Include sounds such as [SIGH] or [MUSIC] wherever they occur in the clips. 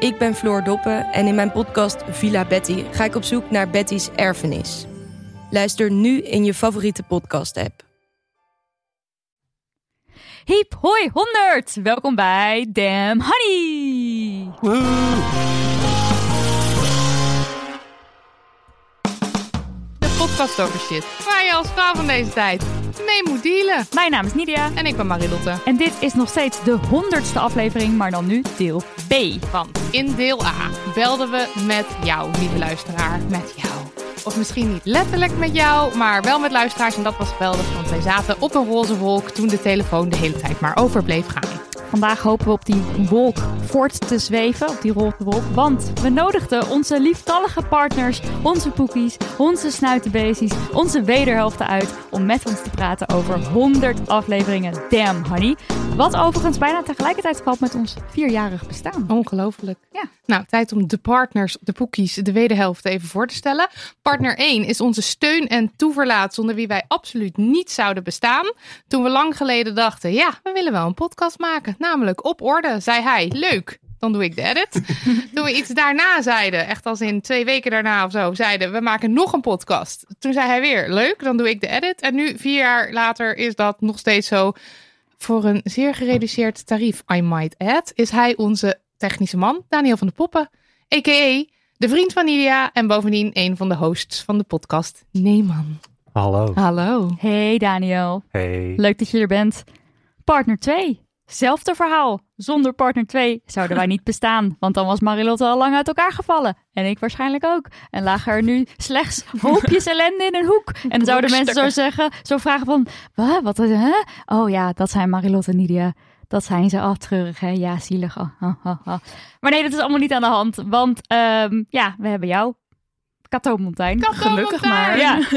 Ik ben Floor Doppen en in mijn podcast Villa Betty ga ik op zoek naar Betty's erfenis. Luister nu in je favoriete podcast-app. Hiep, hoi, 100! Welkom bij Damn Honey! Podcast over shit. Waar je als vrouw van deze tijd mee moet dealen. Mijn naam is Nidia En ik ben Marilotte. en dit is nog steeds de honderdste aflevering, maar dan nu deel B. Want in deel A belden we met jou, lieve luisteraar. Met jou. Of misschien niet letterlijk met jou, maar wel met luisteraars. En dat was geweldig, want wij zaten op een roze wolk toen de telefoon de hele tijd maar over bleef gaan. Vandaag hopen we op die wolk voort te zweven, op die roze wolk. Want we nodigden onze lieftallige partners, onze poekies, onze snuitenbeesties, onze wederhelften uit om met ons te praten over 100 afleveringen Damn Honey. Wat overigens bijna tegelijkertijd valt met ons vierjarig bestaan. Ongelooflijk. Ja. Nou, tijd om de partners, de poekies, de wederhelft even voor te stellen. Partner 1 is onze steun en toeverlaat zonder wie wij absoluut niet zouden bestaan. Toen we lang geleden dachten, ja, we willen wel een podcast maken. Namelijk op orde, zei hij. Leuk. Dan doe ik de edit. [LAUGHS] Toen we iets daarna zeiden, echt als in twee weken daarna of zo, zeiden we maken nog een podcast. Toen zei hij weer, leuk, dan doe ik de edit. En nu, vier jaar later, is dat nog steeds zo. Voor een zeer gereduceerd tarief, I might add, is hij onze technische man, Daniel van de Poppen, a.k.a. de vriend van Nidia en bovendien een van de hosts van de podcast Neeman. Hallo. Hallo. Hey Daniel, Hey. leuk dat je er bent. Partner 2, zelfde verhaal. Zonder partner 2 zouden wij niet bestaan, want dan was Marilotte al lang uit elkaar gevallen. En ik waarschijnlijk ook. En lagen er nu slechts hoopjes ellende in een hoek. En dan zouden mensen zo zeggen, zo vragen van, wat, wat is hè? Oh ja, dat zijn Marilotte en Nidia. Dat zijn ze. Oh, treurig, hè? Ja, zielig. Oh, oh, oh, oh. Maar nee, dat is allemaal niet aan de hand. Want ehm, ja, we hebben jou. Kato Montijn. Gelukkig maar. Ja. [LAUGHS]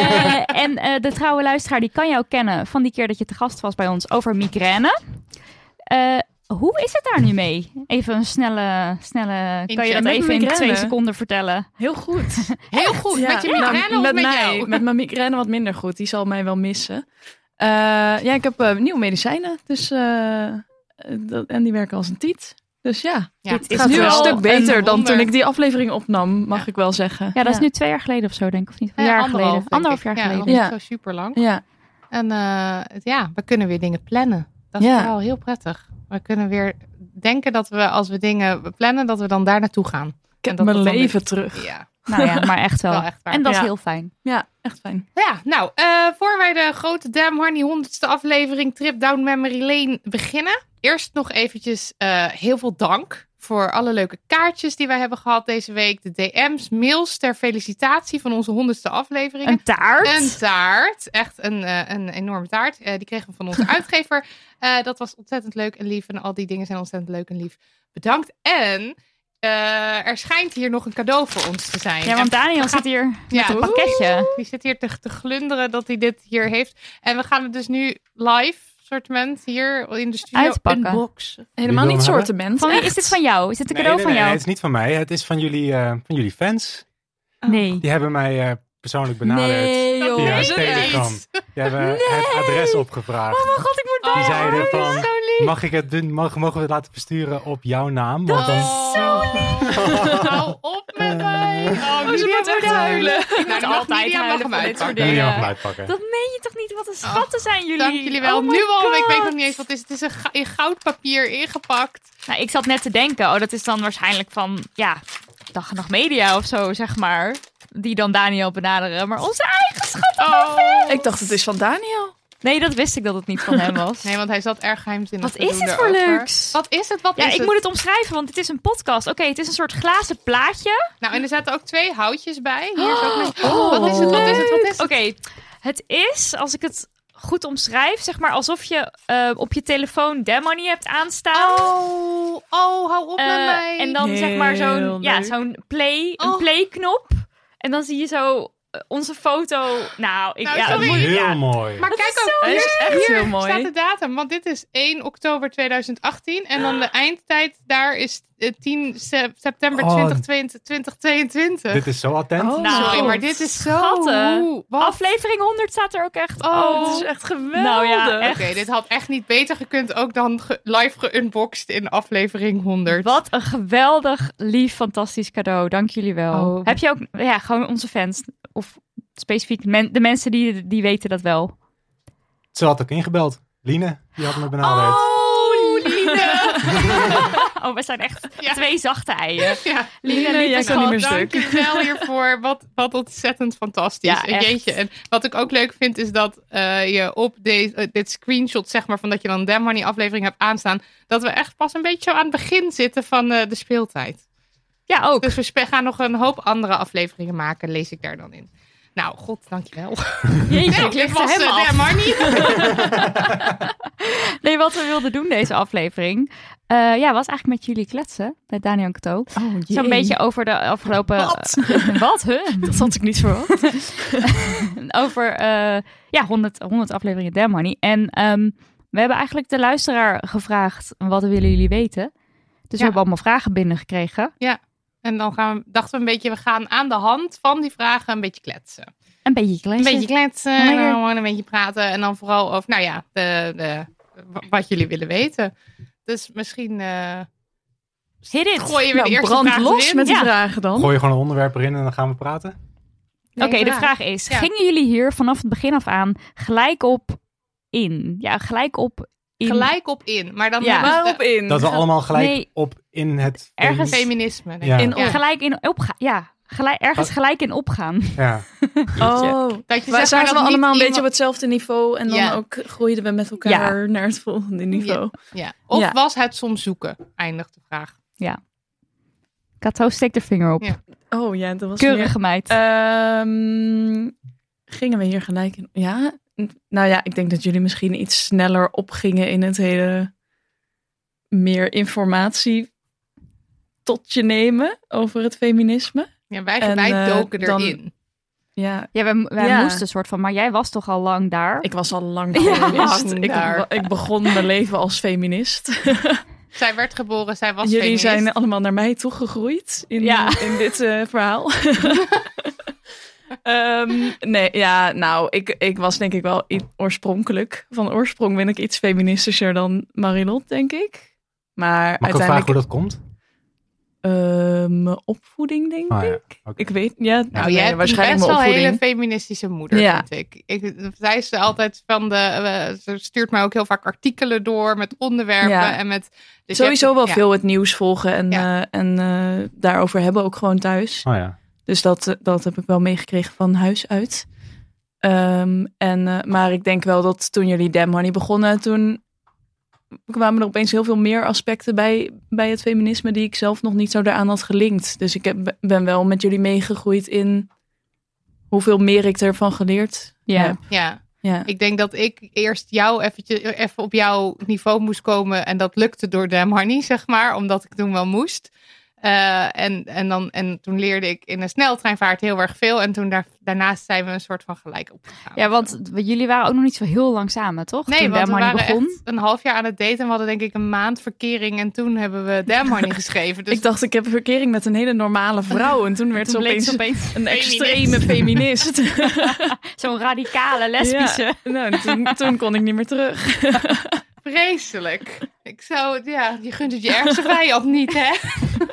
Eh, en eh, de trouwe luisteraar die kan jou kennen van die keer dat je te gast was bij ons over migraine. Eh, hoe is het daar nu mee? Even een snelle, snelle kan je dat even in twee seconden vertellen? Heel goed. Heel goed. Ja. Met je Nou, migraine of met met, mij, jou? Met mijn migraine wat minder goed. Die zal mij wel missen. Eh, ja, ik heb eh, nieuwe medicijnen. Dus, eh, dat, en die werken als een tiet. Dus ja, Ja, het het is gaat nu wel een stuk beter een dan toen ik die aflevering opnam, mag Ja. ik wel zeggen. Ja, dat is nu twee jaar geleden of zo, denk ik. Of niet? Een Ja, jaar anderhalf, geleden. Anderhalf jaar Ja, geleden. Ja. niet zo super lang. Ja, En eh, ja, we kunnen weer dingen plannen. Dat is Ja. wel heel prettig. We kunnen weer denken dat we als we dingen plannen, dat we dan daar naartoe gaan. ik heb mijn leven weer- terug. Ja, Nou ja, maar echt wel. wel echt waar. En dat is heel fijn. Ja, echt fijn. Ja, nou, eh, voor wij de grote Damn Honey 100ste aflevering Trip Down Memory Lane beginnen. Eerst nog eventjes eh, heel veel dank voor alle leuke kaartjes die wij hebben gehad deze week. De DM's, mails ter felicitatie van onze 100ste aflevering. Een taart. Een taart. Echt een, eh, een enorme taart. Eh, die kregen we van onze [LAUGHS] uitgever. Eh, dat was ontzettend leuk en lief. En al die dingen zijn ontzettend leuk en lief. Bedankt. En eh, er schijnt hier nog een cadeau voor ons te zijn. Ja, want Daniel zit hier Ja. met een pakketje. Die zit hier te, te glunderen dat hij dit hier heeft. En we gaan het dus nu live, sortiment, hier in de studio Uitpakken. unboxen. Helemaal niet hem soortement. Van is dit van jou? Is dit een Nee, cadeau nee, van nee, jou? het is niet van mij. Het is van jullie, eh, van jullie fans. Nee. Die hebben mij eh, persoonlijk benaderd. Nee, joh. via Telegram. Die hebben [LAUGHS] het adres opgevraagd. Oh mijn god, ik moet Die zeiden dit is van. [LAUGHS] mag ik het doen, mag, mogen we het laten versturen op jouw naam? Want dan, Oh, hou op met mij. Oh, ze Lydia moet echt huilen. Ik moet altijd huilen van dit soort Ja, dingen. die Ja. mag hem uitpakken. Dat meen je toch niet? Wat een schatten zijn jullie. Dank jullie wel. Oh nu al, ik weet nog niet eens wat het is. Het is een in goudpapier ingepakt. Nou, ik zat net te denken, oh, dat is dan waarschijnlijk van, ja, Dag en Nacht Media of zo, zeg maar. Die dan Daniel benaderen. Maar onze eigen schat. Oh. Ik dacht het is van Daniel. Nee, dat wist ik dat het niet van hem [LAUGHS] was. Nee, want hij zat erg geheimzinnig Wat te is doen het voor leuks? Wat is het? Wat Ja, is ik het? moet het omschrijven, want het is een podcast. Oké, het is een soort glazen plaatje. Nou, en er zaten ook twee houtjes bij. Hier is ook nog... wat is het? Wat is het? Wat is het? Oké, het is, als ik het goed omschrijf, zeg maar alsof je eh, op je telefoon Demoney hebt aanstaan. Oh, oh, hou op Eh, met mij. En dan zeg maar zo'n ja, zo'n play, een Oh. playknop. En dan zie je zo eh, onze foto. Nou, ik Nou, ja, sorry. het moet- Heel ja. mooi. Maar kijk is ook, zo hier, leuk. Echt hier heel mooi. staat de datum. Want dit is 1 oktober 2018. En dan de eindtijd daar is eh, 10 se- september Oh. 2022 2022. Dit is zo attent. Oh. Nou, Sorry, maar dit is zo... Schatten. Wat? Aflevering 100 staat er ook echt. Oh, Oh, Het is echt geweldig. Nou ja. Oké, dit had echt niet beter gekund. Ook dan ge- live geunboxed in aflevering 100. Wat een geweldig, lief, fantastisch cadeau. Dank jullie wel. Oh. Heb je ook, ja, gewoon onze fans. Of specifiek men- de mensen die, die weten dat wel. Ze had ook ingebeld. Line, die had me benaderd. Oh, Line. [LAUGHS] [LAUGHS] Oh, we zijn echt [LAUGHS] Ja. twee zachte eieren. Ja, Line, lieve jij kan niet meer stuk. Dank je wel hiervoor. Wat, wat ontzettend fantastisch. Ja, en, echt. jeetje. en wat ik ook leuk vind is dat eh, je op de- eh, dit screenshot, zeg maar, van dat je dan Damn Money aflevering hebt aanstaan, dat we echt pas een beetje zo aan het begin zitten van eh, de speeltijd. Ja, ook. Dus we gaan nog een hoop andere afleveringen maken, lees ik daar dan in. Nou, god, dankjewel. [LAUGHS] Jeetje, Nou, ik dit was eh, helemaal af. Money. [LAUGHS] Nee, wat we wilden doen deze aflevering. eh, ja, was eigenlijk met jullie kletsen. Met Daniel en Cato. Oh, Zo'n beetje over de afgelopen... Wat? [LAUGHS] Wat, huh? Dat had ik niet verwacht. over eh, ja, 100, 100 afleveringen Damn Money. En ehm, we hebben eigenlijk de luisteraar gevraagd, wat willen jullie weten? Dus we Ja. hebben allemaal vragen binnengekregen. En dan gaan we, dachten we een beetje, we gaan aan de hand van die vragen een beetje kletsen. Een beetje klein. Een beetje kletsen, Lekker. en dan gewoon een beetje praten. En dan vooral over, nou ja, de, de, wat jullie willen weten. Dus misschien eh Hit it. gooi je weer Nou, de eerste brand vraag los erin. met die Ja. vragen dan. Gooi je gewoon een onderwerp erin en dan gaan we praten. Oké, de vraag is, Ja. gingen jullie hier vanaf het begin af aan gelijk op in? Ja, gelijk op in. Gelijk op in. Maar dan Ja. Waarop in? Dat we allemaal gelijk Nee. op in het... Ergens- feminisme. Ja. In ja. Gelijk in opgaan. Ja, gelijk, ergens Wat? gelijk in opgaan. Ja. [LAUGHS] Oh. Dat je Wij zaten we allemaal een beetje op hetzelfde niveau. En dan Ja. ook groeiden we met elkaar naar het volgende niveau. Ja. Of Ja. was het soms zoeken? Eindigt de vraag. Kato steekt de vinger op. Ja. Oh ja, dat was Keurige meid. Ehm, gingen we hier gelijk in? Ja, nou ja, ik denk dat jullie misschien iets sneller opgingen in het hele meer informatie tot je nemen over het feminisme. Ja, wij, En, wij eh, doken dan- erin. Ja, ja, wij, wij ja. moesten soort van, maar jij was toch al lang daar? ik was al lang [LAUGHS] feminist. ik, daar. ik begon mijn leven als feminist. [LAUGHS] Zij werd geboren, zij was jullie feminist. zijn allemaal naar mij toegegroeid in, Ja. in dit eh, verhaal. [LAUGHS] Ehm, nee, ja, nou, ik, ik was denk ik wel oorspronkelijk. Van oorsprong ben ik iets feministischer dan Marilot, denk ik. Maar Mag ik ook vragen uiteindelijk hoe dat komt? eh, mijn opvoeding, denk Oh, ja. ik. Ik weet, ja, Nou, jij hebt waarschijnlijk best mijn wel een hele opvoeding. feministische moeder, Ja. vind ik. ik. Zij is altijd van de... eh, ze stuurt mij ook heel vaak artikelen door met onderwerpen Ja. en met... dus Sowieso hebt- wel ja. veel het nieuws volgen en, Ja. eh, en eh, daarover hebben ook gewoon thuis. Oh ja. Dus dat, eh, dat heb ik wel meegekregen van huis uit. Ehm, en, eh, maar ik denk wel dat toen jullie Damn Honey begonnen, toen kwamen er opeens heel veel meer aspecten bij, bij het feminisme die ik zelf nog niet zo daaraan had gelinkt. Dus ik heb, ben wel met jullie meegegroeid in hoeveel meer ik ervan geleerd Ja. heb. Ja, Ja. ik denk dat ik eerst jou eventjes, even op jouw niveau moest komen. En dat lukte door Damn Honey, zeg maar. Omdat ik toen wel moest. Eh, en, en, dan, en toen leerde ik in een sneltreinvaart heel erg veel. En toen daar, daarnaast zijn we een soort van gelijk opgegaan. Ja, want jullie waren ook nog niet zo heel lang samen, toch? Nee, Toen want we waren begon. echt een half jaar aan het daten. En we hadden denk ik een maand verkering. En toen hebben we Damn Honey [LAUGHS] geschreven. Dus ik dacht, ik heb een verkering met een hele normale vrouw. En toen werd Toen ze opeens een extreme feminist. [LAUGHS] zo'n radicale lesbische. Ja, nou, en toen, toen kon ik niet meer terug. vreselijk. Ik zou, ja, je gunt het je ergste vijand niet, hè? [LAUGHS]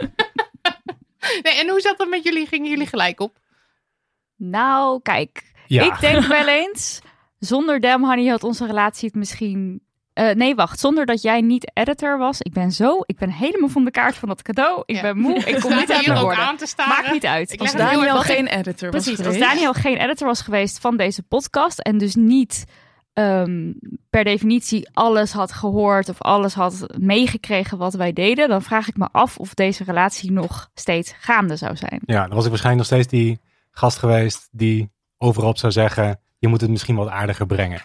[LAUGHS] Nee, en hoe zat dat met jullie? Gingen jullie gelijk op? Nou, kijk. Ja. Ik denk [LAUGHS] wel eens, zonder Damn Honey had onze relatie het misschien... Eh, nee, wacht. Zonder dat jij niet editor was. Ik ben zo... Ik ben helemaal van de kaart van dat cadeau. Ik Ja. ben moe. Ik [LAUGHS] kom niet aan hier ook aan te staren. Maakt niet uit. Ik Als Daniel geen editor was Precies, als. Daniel geen editor was geweest van deze podcast en dus niet ehm, per definitie alles had gehoord of alles had meegekregen wat wij deden, dan vraag ik me af of deze relatie nog steeds gaande zou zijn. Ja, dan was ik waarschijnlijk nog steeds die gast geweest die overal op zou zeggen, je moet het misschien wat aardiger brengen.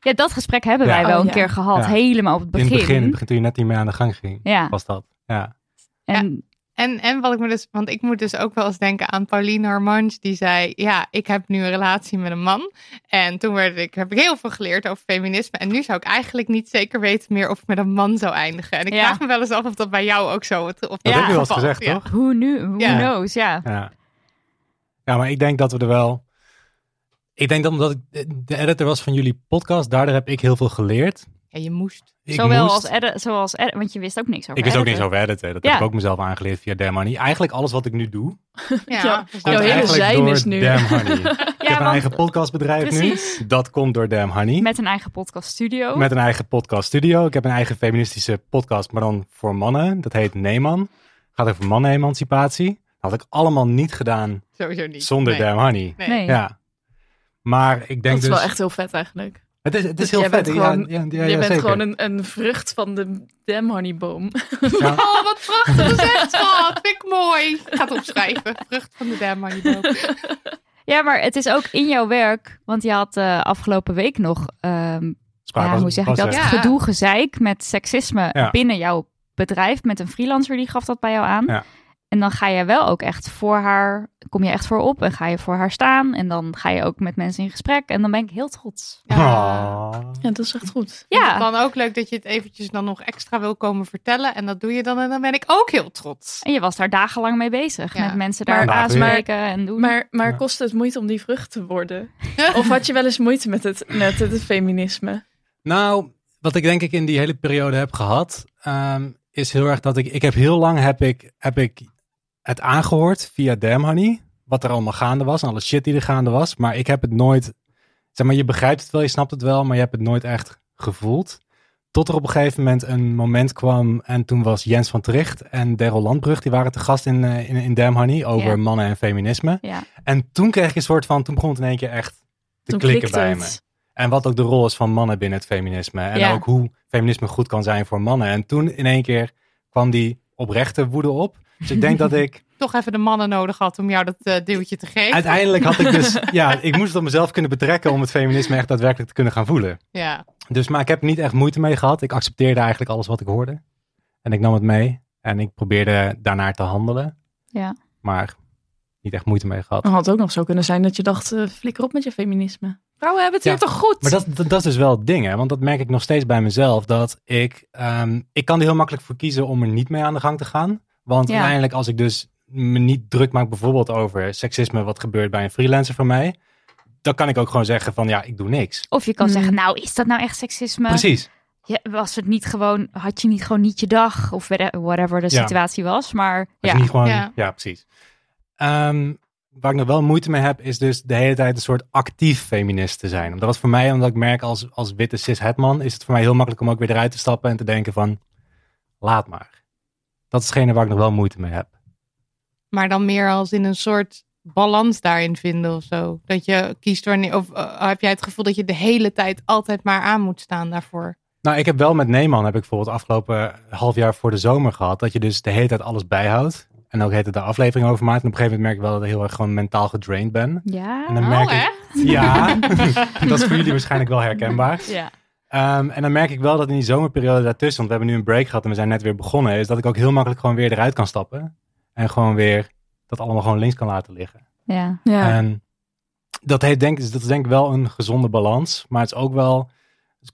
Ja, dat gesprek hebben Ja. wij wel Oh, een ja. keer gehad, Ja. helemaal op het begin. In het begin, begin toen je net niet meer aan de gang ging, Ja, was dat. Ja. en En, en wat ik me dus, want ik moet dus ook wel eens denken aan Pauline Harmange, die zei: Ja, ik heb nu een relatie met een man. En toen werd ik, heb ik heel veel geleerd over feminisme. En nu zou ik eigenlijk niet zeker weten meer of ik met een man zou eindigen. En ik Ja. vraag me wel eens af of dat bij jou ook zo het, of Dat Ja. heb je wel eens geval is. gezegd, Ja. toch? hoe nu, who Ja. knows, ja. Ja. ja, maar ik denk dat we er wel... Ik denk dat omdat ik de- de editor was van jullie podcast, daardoor heb ik heel veel geleerd. Ja, je moest. Ik Zowel moest- als edit, zoals edit, want je wist ook niks over Ik wist ook niks over editen. Dat Ja. heb ik ook mezelf aangeleerd via Damn Honey. Eigenlijk alles wat ik nu doe, [LAUGHS] Ja, Ja. Jouw hele eigenlijk zijn door is nu. Damn Honey. [LAUGHS] ik heb een eigen podcastbedrijf Precies. nu. Dat komt door Damn Honey. Met een eigen podcast studio. Met een eigen podcast studio. Ik heb een eigen feministische podcast, maar dan voor mannen. Dat heet Neeman. Gaat over mannenemancipatie. Dat had ik allemaal niet gedaan Sowieso niet. zonder Nee. Damn Honey. Nee. Nee. Ja. Maar ik denk Dat is dus... wel echt heel vet eigenlijk. Het is, het is Dus heel vet. ja, ja, ja, je bent zeker. gewoon een, een vrucht van de damn honeyboom. [LAUGHS] Ja. Oh, wat prachtig gezegd, schat. Vind ik mooi. Ik ga het opschrijven. Vrucht van de Damn Honeyboom. [LAUGHS] Ja, maar het is ook in jouw werk, want je had eh, afgelopen week nog ehm, Spraak ja, was- hoe zeg ik dat? Ja. Gedoe, gezeik met seksisme Ja. binnen jouw bedrijf met een freelancer die gaf dat bij jou aan. En dan ga je wel ook echt voor haar, kom je echt voor op en ga je voor haar staan. En dan ga je ook met mensen in gesprek. En dan ben ik heel trots. Ja. Ja, dat is echt goed. Ja. Ja, Dan ook leuk dat je het eventjes dan nog extra wil komen vertellen. En dat doe je dan. En dan ben ik ook heel trots. en je was daar dagenlang mee bezig. Ja. Met mensen Maar- daar Nou, aanspreken en doen. Maar, maar Ja. kost het moeite om die vrucht te worden? [LAUGHS] Of had je wel eens moeite met het, met het feminisme? Nou, wat ik denk ik in die hele periode heb gehad, ehm, is heel erg dat ik, ik heb heel lang heb ik, heb ik het aangehoord via Damn Honey, wat er allemaal gaande was en alle shit die er gaande was, maar ik heb het nooit, zeg maar, je begrijpt het wel, je snapt het wel, maar je hebt het nooit echt gevoeld. Tot er op een gegeven moment een moment kwam en toen was Jens van Tricht en Daryl Landbrug, die waren te gast in, eh, in, in Damn Honey over mannen en feminisme. ja. En toen kreeg ik een soort van, toen begon het in één keer echt te Toen klikken bij het. me. En wat ook de rol is van mannen binnen het feminisme. En ook hoe feminisme goed kan zijn voor mannen. En toen in één keer kwam die oprechte woede op. Dus ik denk dat ik [LAUGHS] Toch even de mannen nodig had om jou dat eh, duwtje te geven. uiteindelijk had ik dus... [LAUGHS] Ja, ik moest het op mezelf kunnen betrekken om het feminisme echt daadwerkelijk te kunnen gaan voelen. Ja. Dus, maar ik heb niet echt moeite mee gehad. Ik accepteerde eigenlijk alles wat ik hoorde. En ik nam het mee. En ik probeerde daarnaar te handelen. Ja. Maar niet echt moeite mee gehad. Dan had het ook nog zo kunnen zijn dat je dacht, eh, flikker op met je feminisme. Vrouwen hebben het Ja, hier toch goed? Maar dat, dat, dat is dus wel het ding, hè? want dat merk ik nog steeds bij mezelf. Dat ik, ehm, ik kan er heel makkelijk voor kiezen om er niet mee aan de gang te gaan. Want Ja. uiteindelijk als ik dus me niet druk maak bijvoorbeeld over seksisme, wat gebeurt bij een freelancer van mij. Dan kan ik ook gewoon zeggen van ja, ik doe niks. Of je kan Hmm. zeggen, nou is dat nou echt seksisme? Precies. Ja, was het niet gewoon, had je niet gewoon niet je dag? Of whatever de Ja. situatie was. Maar Als ja, niet gewoon, Ja. ja, precies. Ehm, waar ik nog wel moeite mee heb, is dus de hele tijd een soort actief feminist te zijn. Omdat was voor mij, omdat ik merk als, als witte cis man, is het voor mij heel makkelijk om ook weer eruit te stappen en te denken van, laat maar. Dat is hetgene waar ik nog wel moeite mee heb. Maar dan meer als in een soort balans daarin vinden of zo. Dat je kiest wanneer. Of eh, heb jij het gevoel dat je de hele tijd altijd maar aan moet staan daarvoor? Nou, ik heb wel met Neeman, heb ik bijvoorbeeld afgelopen half jaar voor de zomer gehad, dat je dus de hele tijd alles bijhoudt. En ook heet het de aflevering over maakt. En op een gegeven moment merk ik wel dat ik heel erg gewoon mentaal gedraind ben. ja. En dan Oh, merk ik, echt? ja, [LAUGHS] dat is voor jullie waarschijnlijk wel herkenbaar. ja. Ehm, en dan merk ik wel dat in die zomerperiode daartussen, want we hebben nu een break gehad en we zijn net weer begonnen, is dat ik ook heel makkelijk gewoon weer eruit kan stappen. En gewoon weer dat allemaal gewoon links kan laten liggen. ja. ja. En dat, heet, denk, dat is denk ik wel een gezonde balans. Maar het is ook wel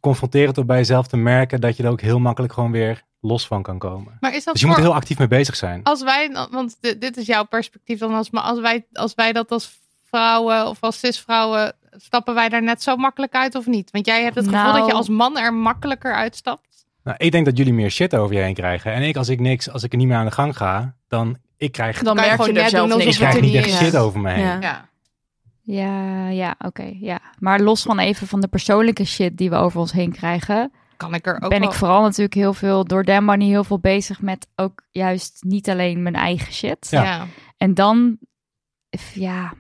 confronterend om bij jezelf te merken dat je er ook heel makkelijk gewoon weer los van kan komen. Maar is dat Dus je moet er heel actief mee bezig zijn. als wij, want dit, dit is jouw perspectief dan als, maar als wij, als wij dat als vrouwen of als cisvrouwen, stappen wij daar net zo makkelijk uit of niet? Want jij hebt het gevoel Nou- dat je als man er makkelijker uitstapt. Nou, ik denk dat jullie meer shit over je heen krijgen. En ik, als ik niks, als ik er niet meer aan de gang ga, dan ik krijg, Dan je merk je er zelf ik niks krijg van. niet echt shit over me heen. Ja. Ja. Ja, ja, oké, ja. Maar los van even van de persoonlijke shit die we over ons heen krijgen, Kan ik er ook ben wel... ik vooral natuurlijk heel veel door Dem Money heel veel bezig met ook juist niet alleen mijn eigen shit. Ja. Ja. En dan, ja,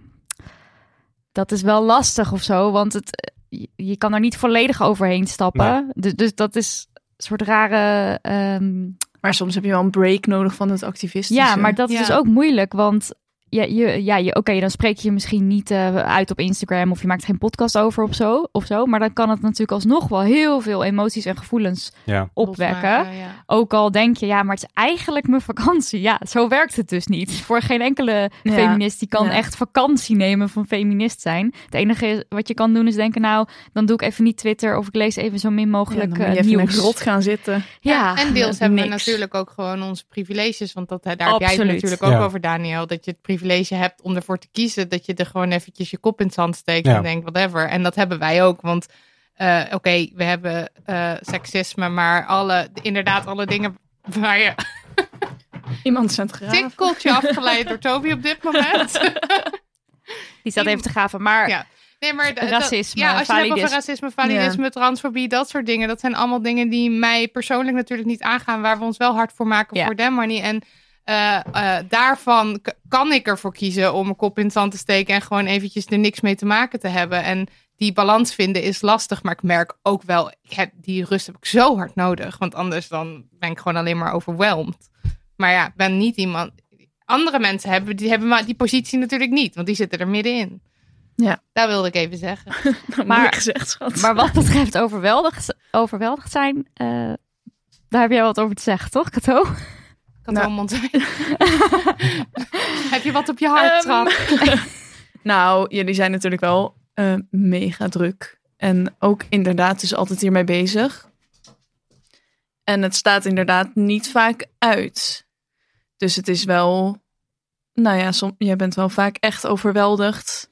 dat is wel lastig of zo, want het, je, je kan er niet volledig overheen stappen. Dus, dus dat is een soort rare. ehm, Maar soms heb je wel een break nodig van het activistische. ja, maar dat is Ja. dus ook moeilijk, want. Ja, je, ja je, oké, dan spreek je je misschien niet eh, uit op Instagram of je maakt geen podcast over of zo, of zo. Maar dan kan het natuurlijk alsnog wel heel veel emoties en gevoelens Ja. opwekken. Losmaken, ja. Ook al denk je, ja, maar het is eigenlijk mijn vakantie. Ja, zo werkt het dus niet. [LAUGHS] Voor geen enkele Ja. feminist die kan Ja. echt vakantie nemen van feminist zijn. Het enige wat je kan doen is denken, nou, dan doe ik even niet Twitter of ik lees even zo min Ja, mogelijk dan moet je even in een nieuws. grot gaan zitten. Ja, en deels met hebben we natuurlijk ook gewoon onze privileges. Want dat, daar heb jij het natuurlijk ook Ja. over, Daniel. Dat je het privilege hebt om ervoor te kiezen. Dat je er gewoon eventjes je kop in het zand steekt Ja. en denkt, whatever. En dat hebben wij ook. Want eh, oké, we hebben eh, seksisme, maar alle, inderdaad alle dingen waar je [LAUGHS] Iemand is aan het graven. tikkeltje afgeleid door Toby op dit moment. [LAUGHS] die staat even te gaven. Maar Ja. Nee, maar dat- Racisme, ja, als je het hebt over racisme, validisme, transfobie, dat soort dingen. Dat zijn allemaal dingen die mij persoonlijk natuurlijk niet aangaan. Waar we ons wel hard voor maken voor Money. En eh, eh, daarvan kan ik ervoor kiezen om mijn kop in het zand te steken. En gewoon eventjes er niks mee te maken te hebben. En die balans vinden is lastig. Maar ik merk ook wel, ik heb, die rust heb ik zo hard nodig. Want anders dan ben ik gewoon alleen maar overweldigd. Maar ja, ik ben niet iemand... Andere mensen hebben die, hebben maar die positie natuurlijk niet. Want die zitten er middenin. Ja. Dat wilde ik even zeggen. [LAUGHS] Maar, Maar- gezegd, schat. Maar wat betreft overweldigd, overweldigd zijn, eh, daar heb jij wat over te zeggen, toch, Kato? Nou. [LAUGHS] Heb je wat op je hart, schat? [LAUGHS] Nou, jullie zijn natuurlijk wel eh, mega druk. En ook inderdaad dus altijd hiermee bezig. En het staat inderdaad niet vaak uit. Dus het is wel... Nou ja, som, jij bent wel vaak echt overweldigd.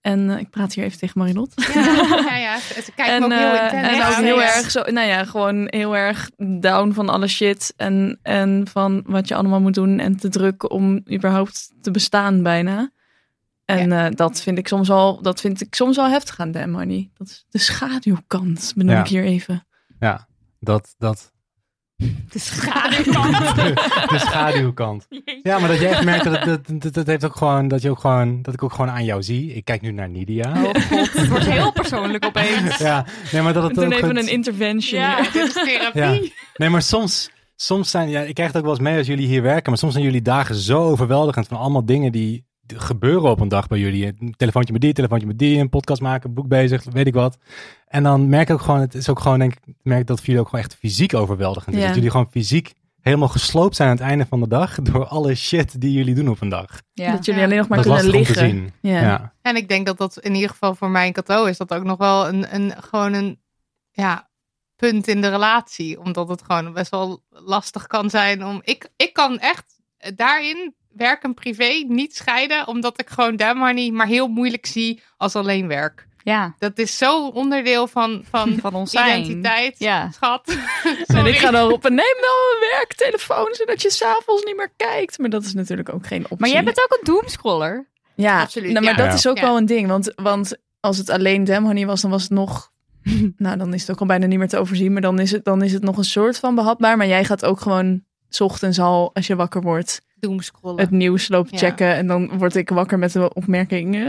En eh, ik praat hier even tegen Marilot. Ja, [LAUGHS] ja, ja. Ze, kijkt me ook heel eh, intens. en ook heel erg zo, nou ja, gewoon heel erg down van alle shit. En, en van wat je allemaal moet doen. En te druk om überhaupt te bestaan bijna. En eh, dat vind ik soms al, dat vind ik soms al heftig aan Damn Money. Dat is de schaduwkant, benoem Ja. ik hier even. Ja, dat, dat, [LAUGHS] De schaduwkant. [LAUGHS] de schaduwkant. Ja, maar dat je echt merkt dat, het- dat, dat, dat heeft ook gewoon, dat je ook gewoon, dat ik ook gewoon aan jou zie. Ik kijk nu naar Nidia. Oh god, het wordt heel persoonlijk opeens. Ja, nee, maar dat het Toen even goed- een intervention. Ja. Dit is therapie. Ja. Nee, maar soms, soms zijn, ja, ik krijg het ook wel eens mee als jullie hier werken, maar soms zijn jullie dagen zo overweldigend van allemaal dingen die gebeuren op een dag bij jullie. Een telefoontje met die, telefoontje met die, een podcast maken, boek bezig, weet ik wat. En dan merk ik ook gewoon, het is ook gewoon, denk ik, merk dat voor jullie ook gewoon echt fysiek overweldigend is. Ja. Dat jullie gewoon fysiek helemaal gesloopt zijn aan het einde van de dag [LAUGHS] door alle shit die jullie doen op een dag. Ja. Dat jullie alleen nog maar dat kunnen lastig om te liggen. zien. Ja. Ja. En ik denk dat dat in ieder geval voor mij en Cato is dat ook nog wel een, een, gewoon een ja, punt in de relatie. Omdat het gewoon best wel lastig kan zijn om... Ik, ik kan echt daarin werk en privé niet scheiden. Omdat ik gewoon Damn Money maar heel moeilijk zie als alleen werk. ja, Dat is zo onderdeel van, van [LAUGHS] van ons identiteit, Ja. schat. [LAUGHS] En ik ga dan roepen, neem nou een werktelefoon, zodat je s'avonds niet meer kijkt. Maar dat is natuurlijk ook geen optie. Maar jij bent ook een doomscroller. Ja, Absoluut, Nou, maar ja. dat is ook Ja. wel een ding. Want, want als het alleen Dem Honey was, dan was het nog... [LAUGHS] nou, dan is het ook al bijna niet meer te overzien. Maar dan is het, dan is het nog een soort van behapbaar. Maar jij gaat ook gewoon... 's ochtends al, als je wakker wordt, Doomscrollen. het nieuws lopen Ja. checken. En dan word ik wakker met de opmerking... eh,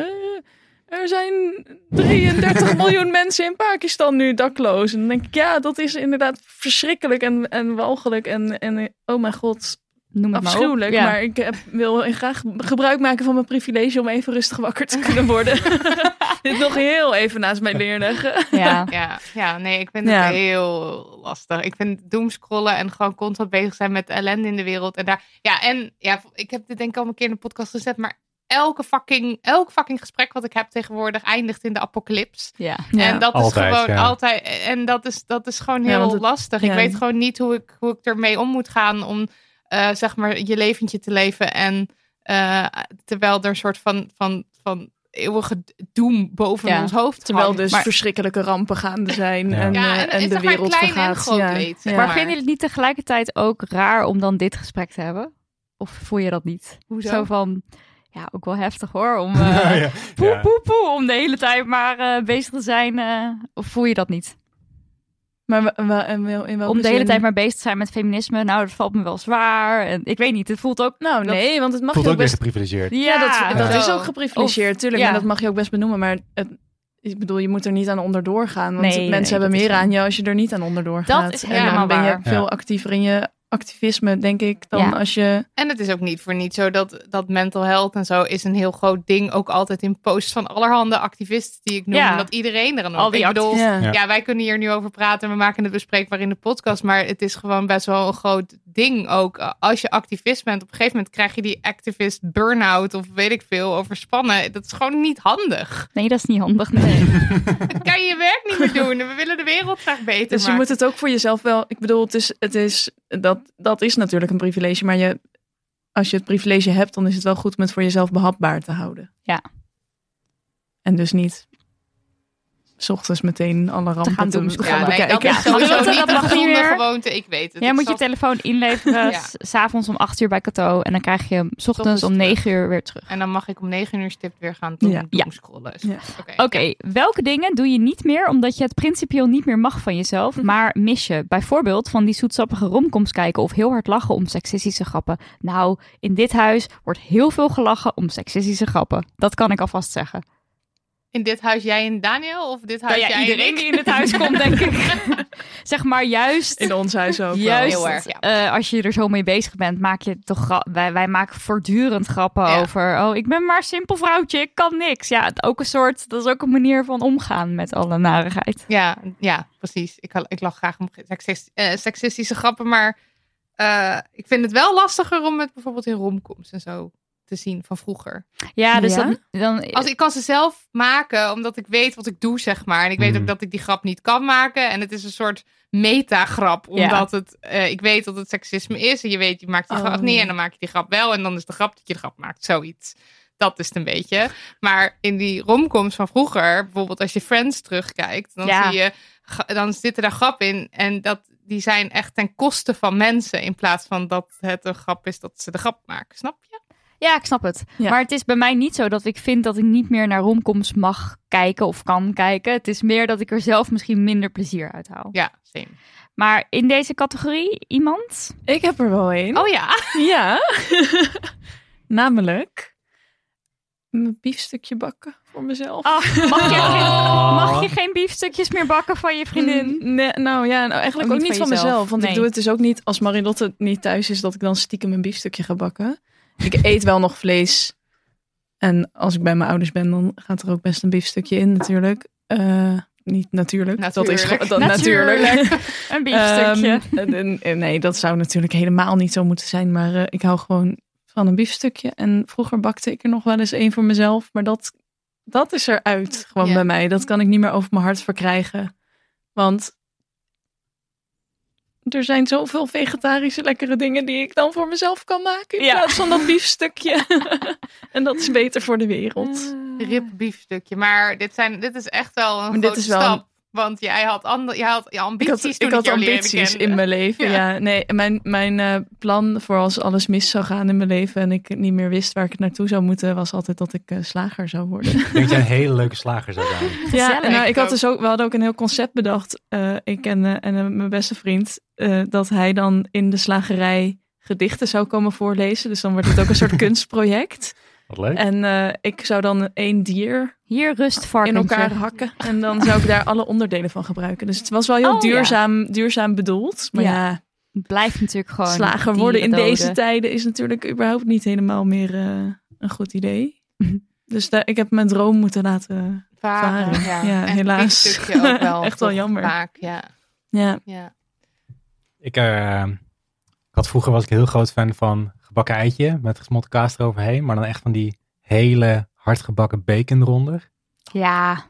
er zijn 33 [LAUGHS] miljoen mensen in Pakistan nu dakloos. En dan denk ik, ja, dat is inderdaad verschrikkelijk en, en walgelijk. En, en oh mijn god, Noem het maar afschuwelijk. Ja. Maar ik heb, wil graag gebruik maken van mijn privilege om even rustig wakker te kunnen worden. [LAUGHS] Dit nog heel even naast mij neerleggen. Ja. Ja, ja, nee, ik vind Ja. het heel lastig. Ik vind doomscrollen en gewoon constant bezig zijn met de ellende in de wereld. En daar, ja, en ja, ik heb dit denk ik al een keer in de podcast gezet, maar elke fucking, elk fucking gesprek wat ik heb tegenwoordig eindigt in de apocalyps. Ja. En dat Altijd, is gewoon ja. altijd, en dat is, dat is gewoon heel het- lastig. ja. Ik weet gewoon niet hoe ik, hoe ik ermee om moet gaan om, eh, zeg maar, je leventje te leven. En eh, terwijl er een soort van, van, van eeuwige doem boven Ja. ons hoofd Terwijl hangt. dus Maar- verschrikkelijke rampen gaande zijn. Ja. En, Ja, eh, en- en, en de wereld klein en vergaat. groot ja. leed, zeg Ja. Maar maar. vinden jullie het niet tegelijkertijd ook raar om dan dit gesprek te hebben? Of voel je dat niet? Hoezo? Zo van, ja, ook wel heftig hoor. Om, [LAUGHS] eh, ja. poe, Ja. poe, poe, om de hele tijd maar eh, bezig te zijn. eh, of voel je dat niet? Maar in welke Om de hele zin? tijd maar bezig te zijn met feminisme. Nou, dat valt me wel zwaar. En ik weet niet, het voelt ook... Nou, dat- nee, want het mag Voelt je ook best... geprivilegeerd. Ja, dat, dat Ja. is ook geprivilegeerd, Of- tuurlijk. ja. En dat mag je ook best benoemen. Maar het, ik bedoel, je moet er niet aan onderdoor gaan. Want Nee, nee, mensen hebben meer aan je als je er niet aan onderdoor Dat gaat. is en helemaal dan ben je waar. veel Ja. actiever in je activisme, denk ik, dan Ja. als je... En het is ook niet voor niet zo dat, dat mental health en zo is een heel groot ding. Ook altijd in posts van allerhande activisten die ik noem. Ja. Dat iedereen er aan Al die bedoel, Ja. Wij kunnen hier nu over praten en we maken het bespreekbaar in de podcast. Maar het is gewoon best wel een groot ding ook. Als je activist bent, op een gegeven moment krijg je die activist burn-out of weet ik veel, overspannen. Dat is gewoon niet handig. Nee, dat is niet handig. Nee. [LAUGHS] Dan kan je je werk niet meer doen. En we willen de wereld graag beter Dus je maken. moet het ook voor jezelf wel... Ik bedoel, het is, het is, dat, dat is natuurlijk een privilege. Maar je, als je het privilege hebt, dan is het wel goed om het voor jezelf behapbaar te houden. Ja. En dus niet... 's ochtends meteen alle rampen gaan te doomscrollen. Ja, gaan nee, dat bekijken. is sowieso dat- niet dat een mag niet meer. gewoonte. Ik weet het. Jij moet je telefoon inleveren Ja. s- s'avonds om 8 uur bij Cato. En dan krijg je hem 's ochtends om. 9 uur weer terug. En dan mag ik om negen uur stipt weer gaan doen, Ja. Ja. doomscrollen. Ja. Oké. Oké, welke dingen doe je niet meer omdat je het principieel niet meer mag van jezelf, maar mis je? Bijvoorbeeld van die zoetsappige romcoms kijken of heel hard lachen om seksistische grappen. Nou, in dit huis wordt heel veel gelachen om seksistische grappen. Dat kan ik alvast zeggen. In dit huis jij en Daniel? Of dit huis Nou ja, jij en iedereen ik? die in het huis komt, denk ik. [LAUGHS] zeg maar juist. In ons huis ook wel. Juist, Heel erg, ja. eh, als je er zo mee bezig bent, maak je toch wij, wij maken voortdurend grappen Ja. over. Oh, ik ben maar een simpel vrouwtje, ik kan niks. Ja, het- ook een soort, dat is ook een manier van omgaan met alle narigheid. Ja, ja, precies. Ik, ik lach graag om seksist- eh, seksistische grappen, maar eh, ik vind het wel lastiger om het bijvoorbeeld in romcoms en zo te zien van vroeger. Ja, dus Ja? Dat, dan Als ik kan ze zelf maken, omdat ik weet wat ik doe, zeg maar. En ik weet ook dat ik die grap niet kan maken. En het is een soort metagrap, Ja. omdat het, eh, ik weet dat het seksisme is. En je weet, je maakt die Oh, grap niet en dan maak je die grap wel. En dan is de grap dat je de grap maakt, zoiets. Dat is het een beetje. Maar in die romcoms van vroeger, bijvoorbeeld als je Friends terugkijkt, dan Ja. zie je, dan zitten daar grap in. En dat, die zijn echt ten koste van mensen, in plaats van dat het een grap is dat ze de grap maken. Snap je? Ja, ik snap het. Ja. Maar het is bij mij niet zo dat ik vind dat ik niet meer naar romcoms mag kijken of kan kijken. Het is meer dat ik er zelf misschien minder plezier uit haal. Ja, same. Maar in deze categorie, iemand? Ik heb er wel een. Oh ja. Ja. [LAUGHS] [LAUGHS] Namelijk mijn biefstukje bakken voor mezelf. mag, je geen, mag je geen biefstukjes meer bakken van je vriendin? Nee, nou ja, nou, eigenlijk Ook ook, niet van mezelf. Want Nee. ik doe het dus ook niet als Marilotte niet thuis is, dat ik dan stiekem een biefstukje ga bakken. Ik eet wel nog vlees. En als ik bij mijn ouders ben, dan gaat er ook best een biefstukje in natuurlijk. Eh, niet natuurlijk. Dat is Natuurlijk. dat, natuurlijk. [LAUGHS] [LAUGHS] Een biefstukje. Ehm, nee, dat zou natuurlijk helemaal niet zo moeten zijn. Maar eh, ik hou gewoon van een biefstukje. En vroeger bakte ik er nog wel eens één voor mezelf. Maar dat, dat is eruit gewoon bij mij. Dat kan ik niet meer over mijn hart verkrijgen. Want er zijn zoveel vegetarische lekkere dingen die ik dan voor mezelf kan maken. In Ja. plaats van dat biefstukje. [LAUGHS] en dat is beter voor de wereld. ribbiefstukje. Maar dit, zijn, dit is echt wel een grote is wel stap. Want jij had, ander, jij had je Ik ambities had, toen ik had ambities in mijn leven. Ja. Ja, nee, mijn, mijn eh, plan voor als alles mis zou gaan in mijn leven en ik niet meer wist waar ik naartoe zou moeten, was altijd dat ik eh, slager zou worden. Ik denk dat jij een hele leuke [LAUGHS] slager zou zijn. ja, nou, ik had dus ook, we hadden ook een heel concept bedacht, eh, ik en, en mijn beste vriend, eh, dat hij dan in de slagerij gedichten zou komen voorlezen. Dus dan wordt het ook een soort [LAUGHS] kunstproject. Wat leuk. En eh, ik zou dan één dier Hier rust in elkaar hakken. En dan zou ik daar alle onderdelen van gebruiken. Dus het was wel heel Oh, ja. duurzaam, duurzaam bedoeld. Maar Ja. ja, Blijft natuurlijk gewoon slager worden in dieren deze doden. tijden is natuurlijk überhaupt niet helemaal meer eh, een goed idee. [LAUGHS] Dus daar, ik heb mijn droom moeten laten. Varen, Varen. ja. Ja, En helaas. biefstukje ook [LAUGHS] wel. Echt wel toch jammer. Vaak, ja. Ja, ja. Ik, eh, ik had vroeger was ik heel groot fan van gebakken eitje met gesmolten kaas eroverheen. Maar dan echt van die hele hardgebakken bacon eronder. Ja,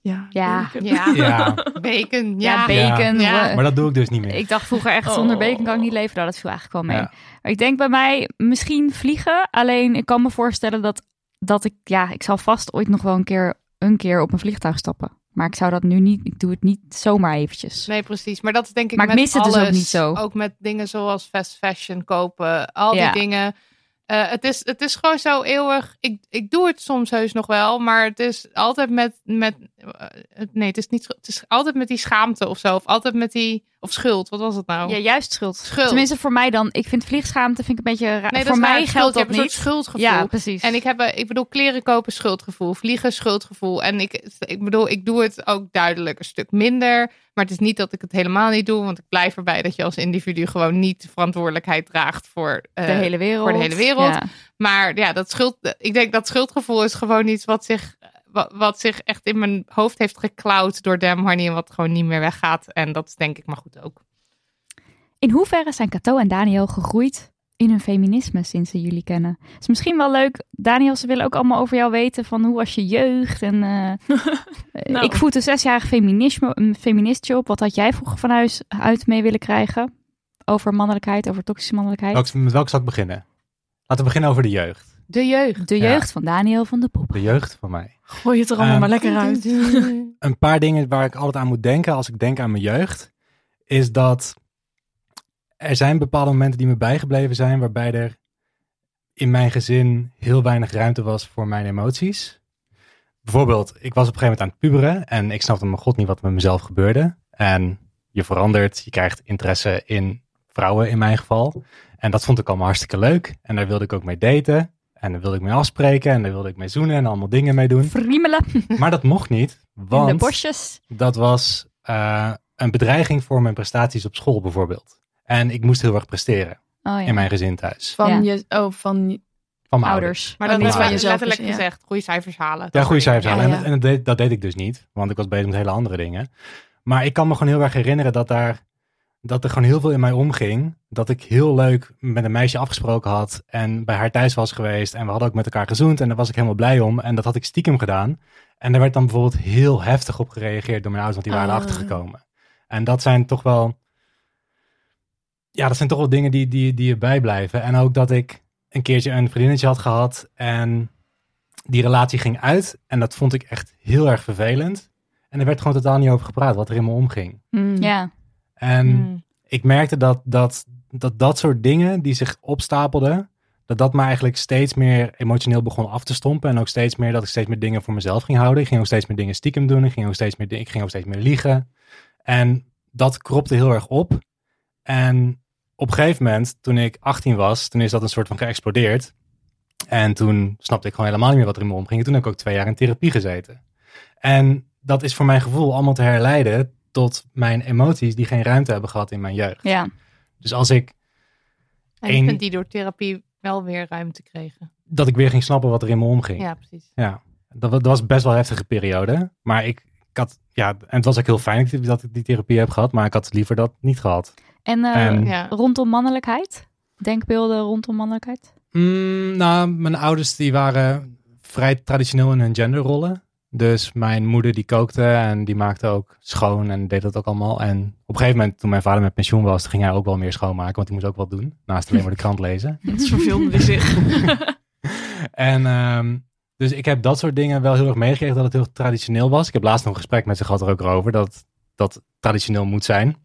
ja, Ja. bacon. Ja. Ja, Bacon, ja, ja. bacon. Ja. maar dat doe ik dus niet meer. Ik dacht vroeger echt, zonder Oh. bacon kan ik niet leven. Nou, dat viel eigenlijk wel mee. Ja. Maar ik denk bij mij misschien vliegen. Alleen ik kan me voorstellen dat, dat ik, ja, ik zal vast ooit nog wel een keer, een keer op een vliegtuig stappen. Maar ik zou dat nu niet, ik doe het niet zomaar eventjes. Nee, precies. Maar dat is denk ik Maar ik met mis het dus alles. ook niet zo. Ook met dingen zoals fast fashion kopen. Al Ja. die dingen. Eh, het, is, het is gewoon zo eeuwig. Ik, ik doe het soms heus nog wel. Maar het is altijd met. met eh, nee, het is, niet, het is altijd met die schaamte of zo. Of altijd met die. Of schuld. Wat was het nou? Ja, juist schuld. Schuld. Tenminste, voor mij dan. Ik vind vliegschaamte vind ik een beetje raar. nee, voor mij geldt dat een niet. soort schuldgevoel. Ja, precies. En ik heb, ik bedoel, kleren kopen, schuldgevoel. Vliegen, schuldgevoel. En ik, ik bedoel, ik doe het ook duidelijk een stuk minder. Maar het is niet dat ik het helemaal niet doe. Want ik blijf erbij dat je als individu gewoon niet de verantwoordelijkheid draagt voor eh, de hele wereld. voor de hele wereld. Ja. Maar ja, dat schuld, ik denk dat schuldgevoel is gewoon iets wat zich, wat, wat zich echt in mijn hoofd heeft geklauwd door Damn Honey. En wat gewoon niet meer weggaat. En dat is denk ik maar goed ook. In hoeverre zijn Cato en Daniel gegroeid in hun feminisme sinds ze jullie kennen? is misschien wel leuk. Daniel, ze willen ook allemaal over jou weten van hoe was je jeugd? En, eh, [LAUGHS] Nou. Ik voed een zesjarig feminisme, een feministje op. Wat had jij vroeger van huis uit mee willen krijgen? Over mannelijkheid, over toxische mannelijkheid. Welk, met welke zal ik beginnen? Laten we beginnen over de jeugd. De jeugd. De Ja. jeugd van Daniel van de Pop. De jeugd van mij. Gooi het er allemaal Ehm, maar lekker uit. [LAUGHS] Een paar dingen waar ik altijd aan moet denken als ik denk aan mijn jeugd, is dat er zijn bepaalde momenten die me bijgebleven zijn waarbij er in mijn gezin heel weinig ruimte was voor mijn emoties. Bijvoorbeeld, ik was op een gegeven moment aan het puberen en ik snapte mijn god niet wat met mezelf gebeurde. En je verandert, je krijgt interesse in vrouwen in mijn geval. En dat vond ik allemaal hartstikke leuk. En daar wilde ik ook mee daten. En daar wilde ik mee afspreken. En daar wilde ik mee zoenen en allemaal dingen mee doen. Friemelen [LAUGHS] Maar dat mocht niet, in de want bosjes. dat was eh, een bedreiging voor mijn prestaties op school bijvoorbeeld. En ik moest heel erg presteren Oh, ja. in mijn gezin thuis. Van Ja. je, oh, van Van mijn ouders. ouders. Maar dat niet is van wel jezelf, letterlijk ja. gezegd. Goede cijfers halen. Ja, goede cijfers halen. Ja, En, en dat, deed, dat deed ik dus niet, want ik was bezig met hele andere dingen. Maar ik kan me gewoon heel erg herinneren dat, daar, dat er gewoon heel veel in mij omging. Dat ik heel leuk met een meisje afgesproken had en bij haar thuis was geweest. En we hadden ook met elkaar gezoend en daar was ik helemaal blij om. En dat had ik stiekem gedaan. En daar werd dan bijvoorbeeld heel heftig op gereageerd door mijn ouders, want die waren Ah. erachter gekomen. En dat zijn toch wel, ja, dat zijn toch wel dingen die, die, die je bijblijven. En ook dat ik een keertje een vriendinnetje had gehad en die relatie ging uit. En dat vond ik echt heel erg vervelend. En er werd gewoon totaal niet over gepraat wat er in me omging. Mm. Ja. En Hmm. ik merkte dat dat, dat dat soort dingen die zich opstapelden, dat dat me eigenlijk steeds meer emotioneel begon af te stompen. En ook steeds meer dat ik steeds meer dingen voor mezelf ging houden. Ik ging ook steeds meer dingen stiekem doen. Ik ging ook steeds meer, ik ging ook steeds meer liegen. En dat kropte heel erg op. En op een gegeven moment, toen ik 18 was, toen is dat een soort van geëxplodeerd. En toen snapte ik gewoon helemaal niet meer wat er in me omging. En toen heb ik ook twee jaar in therapie gezeten. En dat is voor mijn gevoel allemaal te herleiden tot mijn emoties die geen ruimte hebben gehad in mijn jeugd. ja. Dus als ik, En ik Eén- vind die door therapie wel weer ruimte kregen. dat ik weer ging snappen wat er in me omging. Ja, precies. Ja, dat, wa- dat was best wel een heftige periode. Maar ik, ik had, ja, en het was ook heel fijn dat ik- die therapie heb gehad. Maar ik had liever dat niet gehad. En eh, En- Ja. rondom mannelijkheid? Denkbeelden rondom mannelijkheid? Mm, nou, mijn ouders die waren vrij traditioneel in hun genderrollen. Dus mijn moeder die kookte en die maakte ook schoon en deed dat ook allemaal. En op een gegeven moment toen mijn vader met pensioen was, ging hij ook wel meer schoonmaken. Want die moest ook wat doen, naast alleen maar de krant lezen. [LAUGHS] Het verveelde die zich. [LAUGHS] En ehm, dus ik heb dat soort dingen wel heel erg meegekregen dat het heel traditioneel was. Ik heb laatst nog een gesprek met ze gehad er ook over dat dat traditioneel moet zijn.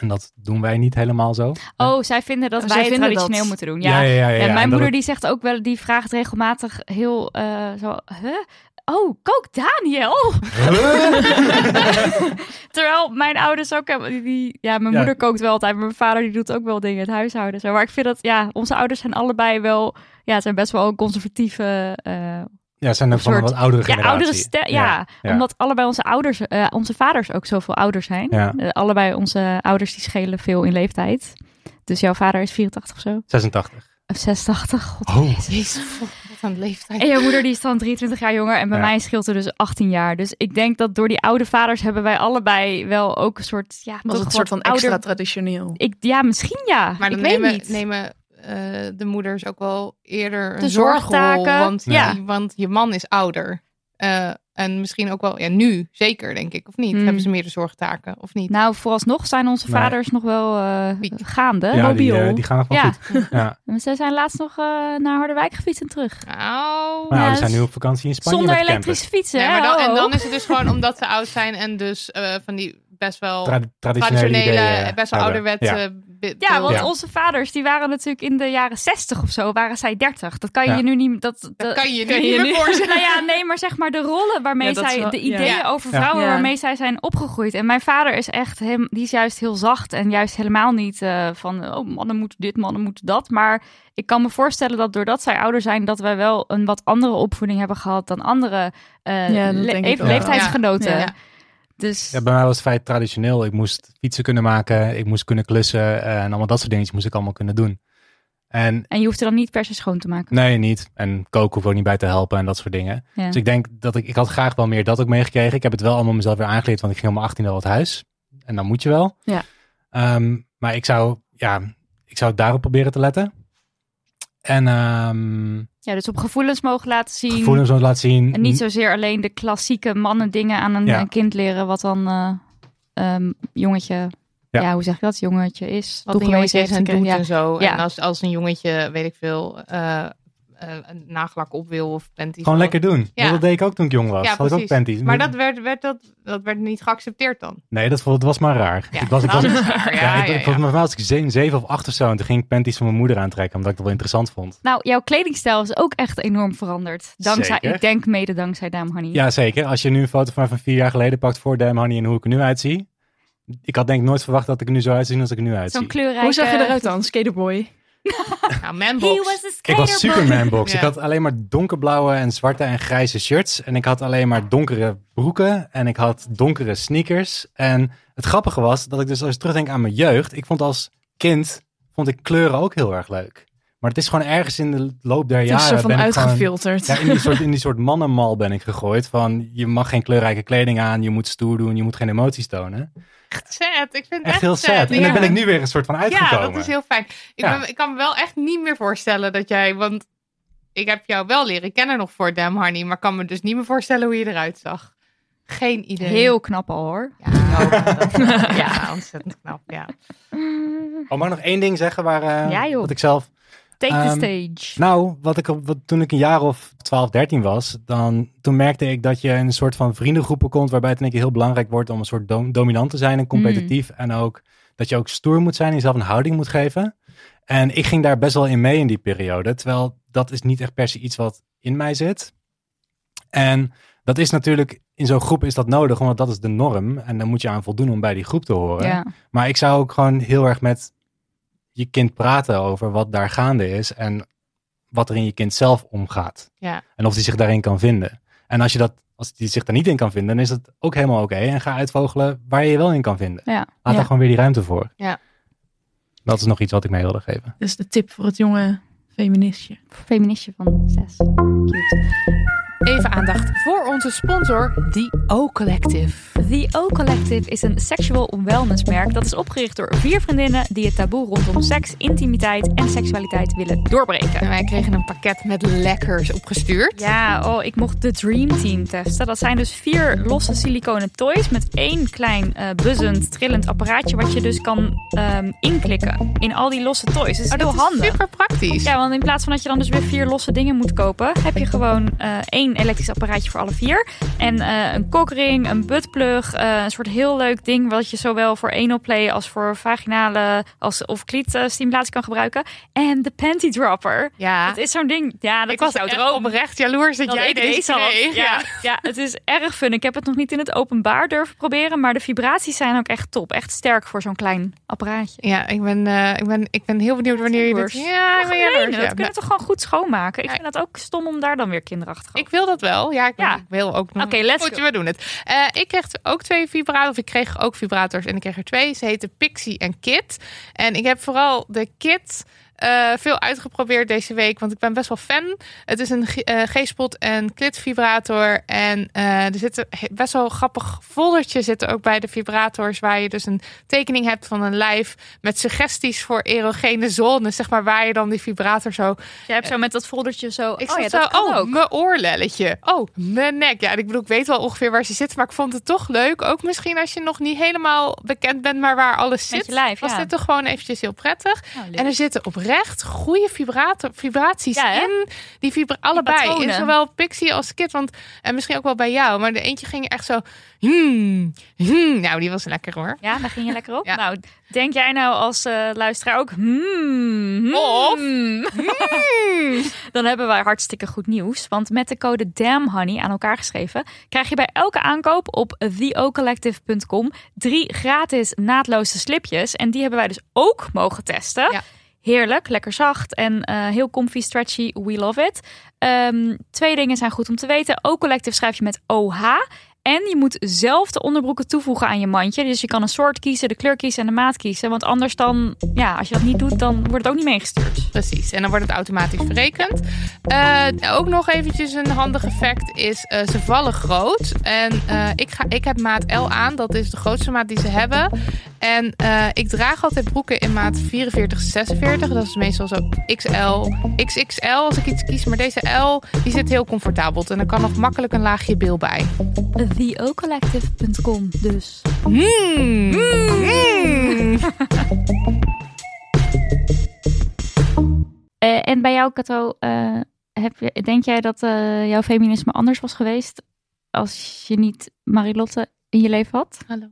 En dat doen wij niet helemaal zo. Oh, zij vinden dat Oh, wij zij het vinden traditioneel dat. moeten doen. Ja, Ja, ja, mijn dat moeder het- die zegt ook wel, die vraagt regelmatig heel eh, zo, huh? Oh, kook Daniel. [LAUGHS] Terwijl mijn ouders ook hebben, die- ja, mijn Ja. moeder kookt wel altijd, maar mijn vader die doet ook wel dingen in het huishouden. Zo. Maar ik vind dat, ja, onze ouders zijn allebei wel, ja, zijn best wel een conservatieve, eh, Ja, zijn een van een soort- wat oudere ja, generatie. oudere stel, ja, ja. omdat allebei onze ouders, eh, onze vaders ook zoveel ouder zijn. Ja. Eh, allebei onze ouders die schelen veel in leeftijd. Dus jouw vader is 84 of zo, 86. of 86. God, Oh. Jezus. Een leeftijd. En jouw moeder die is dan 23 jaar jonger en bij Ja. mij scheelt er dus 18 jaar. Dus ik denk dat door die oude vaders hebben wij allebei wel ook een soort, ja, Was toch het een soort van wat extra ouder- traditioneel. Ik, ja, misschien ja. Maar ik dan weet nemen, niet. nemen eh, de moeders ook wel eerder een De zorgrol. zorgtaken, Want, ja. want je man is ouder. Eh, En misschien ook wel, ja, nu zeker, denk ik, of niet? Hmm. Hebben ze meer de zorgtaken, of niet? Nou, vooralsnog zijn onze Nee. vaders nog wel eh, Piek. gaande. Ja, die, mobiel. eh, die gaan nog wel Ja. goed. [LAUGHS] Ja. Ze zijn laatst nog eh, naar Harderwijk gefietst en terug. Nou, Maar ja, Ja, we zijn dus nu op vakantie in Spanje Zonder met camper. elektrische fietsen. nee, hè? maar dan, en Oh. dan is het dus gewoon [LAUGHS] omdat ze oud zijn en dus eh, van die best wel Tra- traditionele, traditionele, ideeën best wel ouderwetse Ja. want. Ja. onze vaders die waren natuurlijk in de jaren 60 of zo, waren zij 30. Dat kan je Ja. je nu niet. Dat, Dat kan je je kan nu je niet meer voorstellen. Nou ja, nee, maar zeg maar de rollen waarmee Ja, zij, wel- de ideeën Ja. over vrouwen Ja. waarmee zij zijn opgegroeid. En mijn vader is echt, hem, die is juist heel zacht en juist helemaal niet eh, van, oh mannen moeten dit, mannen moeten dat. Maar ik kan me voorstellen dat doordat zij ouder zijn, dat wij wel een wat andere opvoeding hebben gehad dan andere eh, le- wel. leeftijdsgenoten. Dus Ja, bij mij was het vrij traditioneel. Ik moest fietsen kunnen maken, ik moest kunnen klussen eh, en allemaal dat soort dingetjes moest ik allemaal kunnen doen. En en je hoeft er dan niet per se schoon te maken. nee, niet. En koken hoef ik ook niet bij te helpen en dat soort dingen. Ja. Dus ik denk dat ik, ik had graag wel meer dat ook meegekregen. Ik heb het wel allemaal mezelf weer aangeleerd, want ik ging om 18 al het huis. En dan moet je wel. Ja. Ehm, maar ik zou, ja, ik zou daarop proberen te letten. En ehm Ja, dus op gevoelens mogen laten zien. gevoelens zo laten zien. En niet zozeer alleen de klassieke mannen dingen aan een, Ja. een kind leren, wat dan eh, ehm, jongetje, ja. Ja. hoe zeg je dat, jongetje is. Wat een jongetje is en doet en zo. Ja. En als, als een jongetje, weet ik veel, eh, eh, een nagelak op wil of panties. Gewoon lekker doen. Ja. Dat deed ik ook toen ik jong was. Ja, had ik ook precies. panties. Maar dat werd, werd, dat, dat werd niet geaccepteerd dan. Nee, dat, vond- dat was maar raar. Ja, ik was, ik was, is waar. ja, Ja, ik, ja, volgens mij was ik zeven, zeven of acht of zo. En toen ging ik panties van mijn moeder aantrekken, omdat ik dat wel interessant vond. Nou, jouw kledingstijl is ook echt enorm veranderd. Dankzij, Zeker. ik denk mede dankzij Dame Honey. Ja, zeker. Als je nu een foto van mij van vier jaar geleden pakt voor Damn Honey en hoe ik er nu uitzie. Ik had denk ik nooit verwacht dat ik er nu zo uitzien als ik er nu uitzie. Zo'n kleurrijke... Hoe zag je eruit dan, skaterboy? [LAUGHS] Nou, He manbox. Ik was Superman box. Ja. Ik had alleen maar donkerblauwe en zwarte en grijze shirts. En ik had alleen maar donkere broeken. En ik had donkere sneakers. En het grappige was dat ik dus als ik terugdenk aan mijn jeugd. Ik vond als kind, vond ik kleuren ook heel erg leuk. Maar het is gewoon ergens in de loop der Het is jaren er van ben ik gewoon... uitgefilterd. Ja, in die, soort, in die soort [LAUGHS] mannenmal ben ik gegooid. Van je mag geen kleurrijke kleding aan, je moet stoer doen, je moet geen emoties tonen. Echt sad. Ik vind het Echt heel sad. En Ja. daar ben ik nu weer een soort van uitgekomen. Ja, dat is heel fijn. Ik, Ja. ben, ik kan me wel echt niet meer voorstellen dat jij... Want ik heb jou wel leren kennen nog voor Damn Honey. Maar kan me dus niet meer voorstellen hoe je eruit zag. Geen idee. Heel knap al hoor. Ja, ook. [LAUGHS] ja ontzettend knap. Ja. Oh, mag ik nog één ding zeggen waar, eh, Ja, joh. wat ik zelf Take Ehm, the stage. Nou, wat ik, wat, toen ik een jaar of 12, 13 was, dan, toen merkte ik dat je in een soort van vriendengroepen komt, waarbij het in één keer heel belangrijk wordt om een soort dom- dominant te zijn en competitief. En ook dat je ook stoer moet zijn en jezelf een houding moet geven. En ik ging daar best wel in mee in die periode, terwijl dat is niet echt per se iets wat in mij zit. En dat is natuurlijk, in zo'n groep is dat nodig, want dat is de norm. En dan moet je aan voldoen om bij die groep te horen. Ja. Maar ik zou ook gewoon heel erg met je kind praten over wat daar gaande is en wat er in je kind zelf omgaat. Ja. En of hij zich daarin kan vinden. En als je dat, als hij zich daar niet in kan vinden, dan is dat ook helemaal oké. En ga uitvogelen waar je je wel in kan vinden. Ja. Laat Ja. daar gewoon weer die ruimte voor. Ja. Dat is nog iets wat ik mee wilde geven. Is de tip voor het jonge feministje. Feministje van zes. Cute. Even aandacht voor onze sponsor, The O Collective. The O Collective is een sexual wellness merk dat is opgericht door vier vriendinnen die het taboe rondom seks, intimiteit en seksualiteit willen doorbreken. En wij kregen een pakket met lekkers opgestuurd. Ja, oh, ik mocht de Dream Team testen. Dat zijn dus vier losse siliconen toys met één klein eh buzzend, trillend apparaatje wat je dus kan ehm, inklikken in al die losse toys. Dat is Oh, heel dat is handig. super praktisch. Ja, want in plaats van dat je dan dus weer vier losse dingen moet kopen, heb je gewoon eh, één elektrisch apparaatje voor alle vier. En eh, een kokring, een buttplug, eh, een soort heel leuk ding wat je zowel voor anal play als voor vaginale als, of klietstimulatie kan gebruiken. En de panty dropper. Ja. Het is zo'n ding. Ja, dat ik was jouw droom. oprecht jaloers dat, Dat jij deze had. kreeg. Ja, ja, het is erg fun. Ik heb het nog niet in het openbaar durven proberen, maar de vibraties zijn ook echt top. Echt sterk voor zo'n klein apparaatje. Ja, ik ben, eh, ik, ben, ik ben heel benieuwd wanneer je dit... Ja, Nee, jaloers. dat Ja, kunnen we toch gewoon goed schoonmaken? Ik Ja. vind dat ook stom om daar dan weer kinderachtig Ik wil dat wel. Ja, ik, Ja. ik wil ook nog. Oké, let's Goed, go. we doen het. Eh, ik kreeg ook twee vibrators. Of ik kreeg ook vibrators en ik kreeg er twee. Ze heten Pixie en Kit. En ik heb vooral de Kit eh, veel uitgeprobeerd deze week, want ik ben best wel fan. Het is een eh, G-spot en klitvibrator. En eh, er zit best wel grappig foldertje zit er ook bij de vibrators, waar je dus een tekening hebt van een lijf met suggesties voor erogene zones, zeg maar, waar je dan die vibrator zo Jij hebt zo met dat foldertje zo. ik oh ja, zo, dat kan oh, ook. mijn oorlelletje. Oh, mijn nek. Ja, en ik bedoel, ik weet wel ongeveer waar ze zit, maar ik vond het toch leuk. Ook misschien als je nog niet helemaal bekend bent, maar waar alles Met zit. je lijf, was ja. dit toch gewoon eventjes heel prettig. Nou. En er zitten oprecht goede vibrator, vibraties Ja, in. Die vibra allebei. In zowel Pixie als Kit. Want, en misschien ook wel bij jou. Maar de eentje ging echt zo... Hmm, hmm. Nou, die was lekker hoor. Ja, daar ging je lekker op. [LAUGHS] Ja. Nou, denk jij nou als eh, luisteraar ook... Hmm, hmm. Of- [LAUGHS] Dan hebben wij hartstikke goed nieuws. Want met de code DAMNHONEY aan elkaar geschreven... krijg je bij elke aankoop op theocollective.com... drie gratis naadloze slipjes. En die hebben wij dus ook mogen testen. Ja. Heerlijk, lekker zacht en eh, heel comfy, stretchy. We love it. Ehm, twee dingen zijn goed om te weten. O-Collective schrijf je met OH. En je moet zelf de onderbroeken toevoegen aan je mandje. Dus je kan een soort kiezen, de kleur kiezen en de maat kiezen. Want anders dan, ja, als je dat niet doet, dan wordt het ook niet meegestuurd. Precies, en dan wordt het automatisch verrekend. Eh, ook nog eventjes een handig effect is, eh, ze vallen groot. En eh, ik, ga, ik heb maat L aan, dat is de grootste maat die ze hebben. En eh, ik draag altijd broeken in maat 44, 46. Dat is meestal zo XL, XXL als ik iets kies. Maar deze L, die zit heel comfortabel. En er kan nog makkelijk een laagje bil bij. Theocollective.com dus. Mm. En bij jou, Kato, eh, heb je, denk jij dat eh, jouw feminisme anders was geweest als je niet Marilotte in je leven had? Hallo.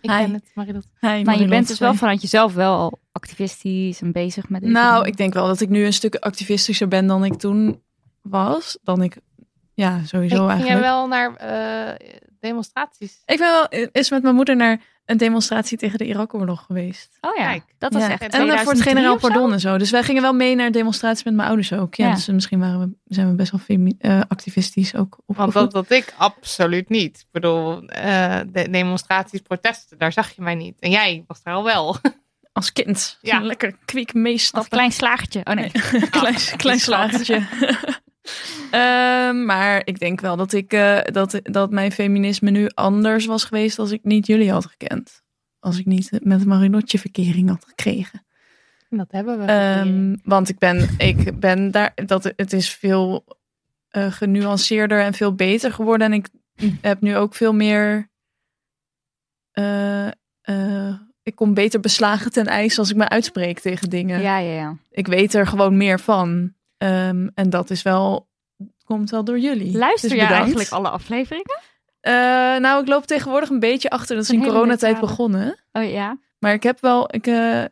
Ik Hi. ben het, Marilot. Maar je bent dus wel vanuit jezelf wel al activistisch en bezig met Nou, dingen. ik denk wel dat ik nu een stuk activistischer ben dan ik toen was. Dan ik, ja, sowieso Ging jij eigenlijk. wel naar eh, demonstraties? Ik ben wel eens met mijn moeder naar een demonstratie tegen de Irak-oorlog geweest. Oh ja, Kijk. dat was Ja. echt En dan voor het 2003 generaal pardon en zo. Dus wij gingen wel mee naar demonstraties met mijn ouders ook. Ja, Ja. dus misschien waren we, zijn we best wel eh, activistisch ook Want opgevoed. dat, dat ik absoluut niet. Ik bedoel, eh, de demonstraties, protesten, daar zag je mij niet. En jij was daar al wel. [LAUGHS] Als kind. Ja. Lekker kwiek Als meestappen. klein slagertje. Oh nee. [LAUGHS] klein, klein slagertje. [LAUGHS] Ehm, maar ik denk wel dat, ik, eh, dat, dat mijn feminisme nu anders was geweest als ik niet jullie had gekend. Als ik niet met Marinotje verkering had gekregen. Dat hebben we. Ehm, want ik ben, ik ben daar, dat, het is veel eh, genuanceerder en veel beter geworden. En ik heb nu ook veel meer. eh, ik kom beter beslagen ten ijs als ik me uitspreek tegen dingen. Ja, ja, ja. Ik weet er gewoon meer van. Ehm, en dat is wel, komt wel door jullie. Luister Dus jij eigenlijk alle afleveringen? Eh, nou, ik loop tegenwoordig een beetje achter. Dat is Een in coronatijd begonnen. Oh ja. Maar ik heb wel, ik eh,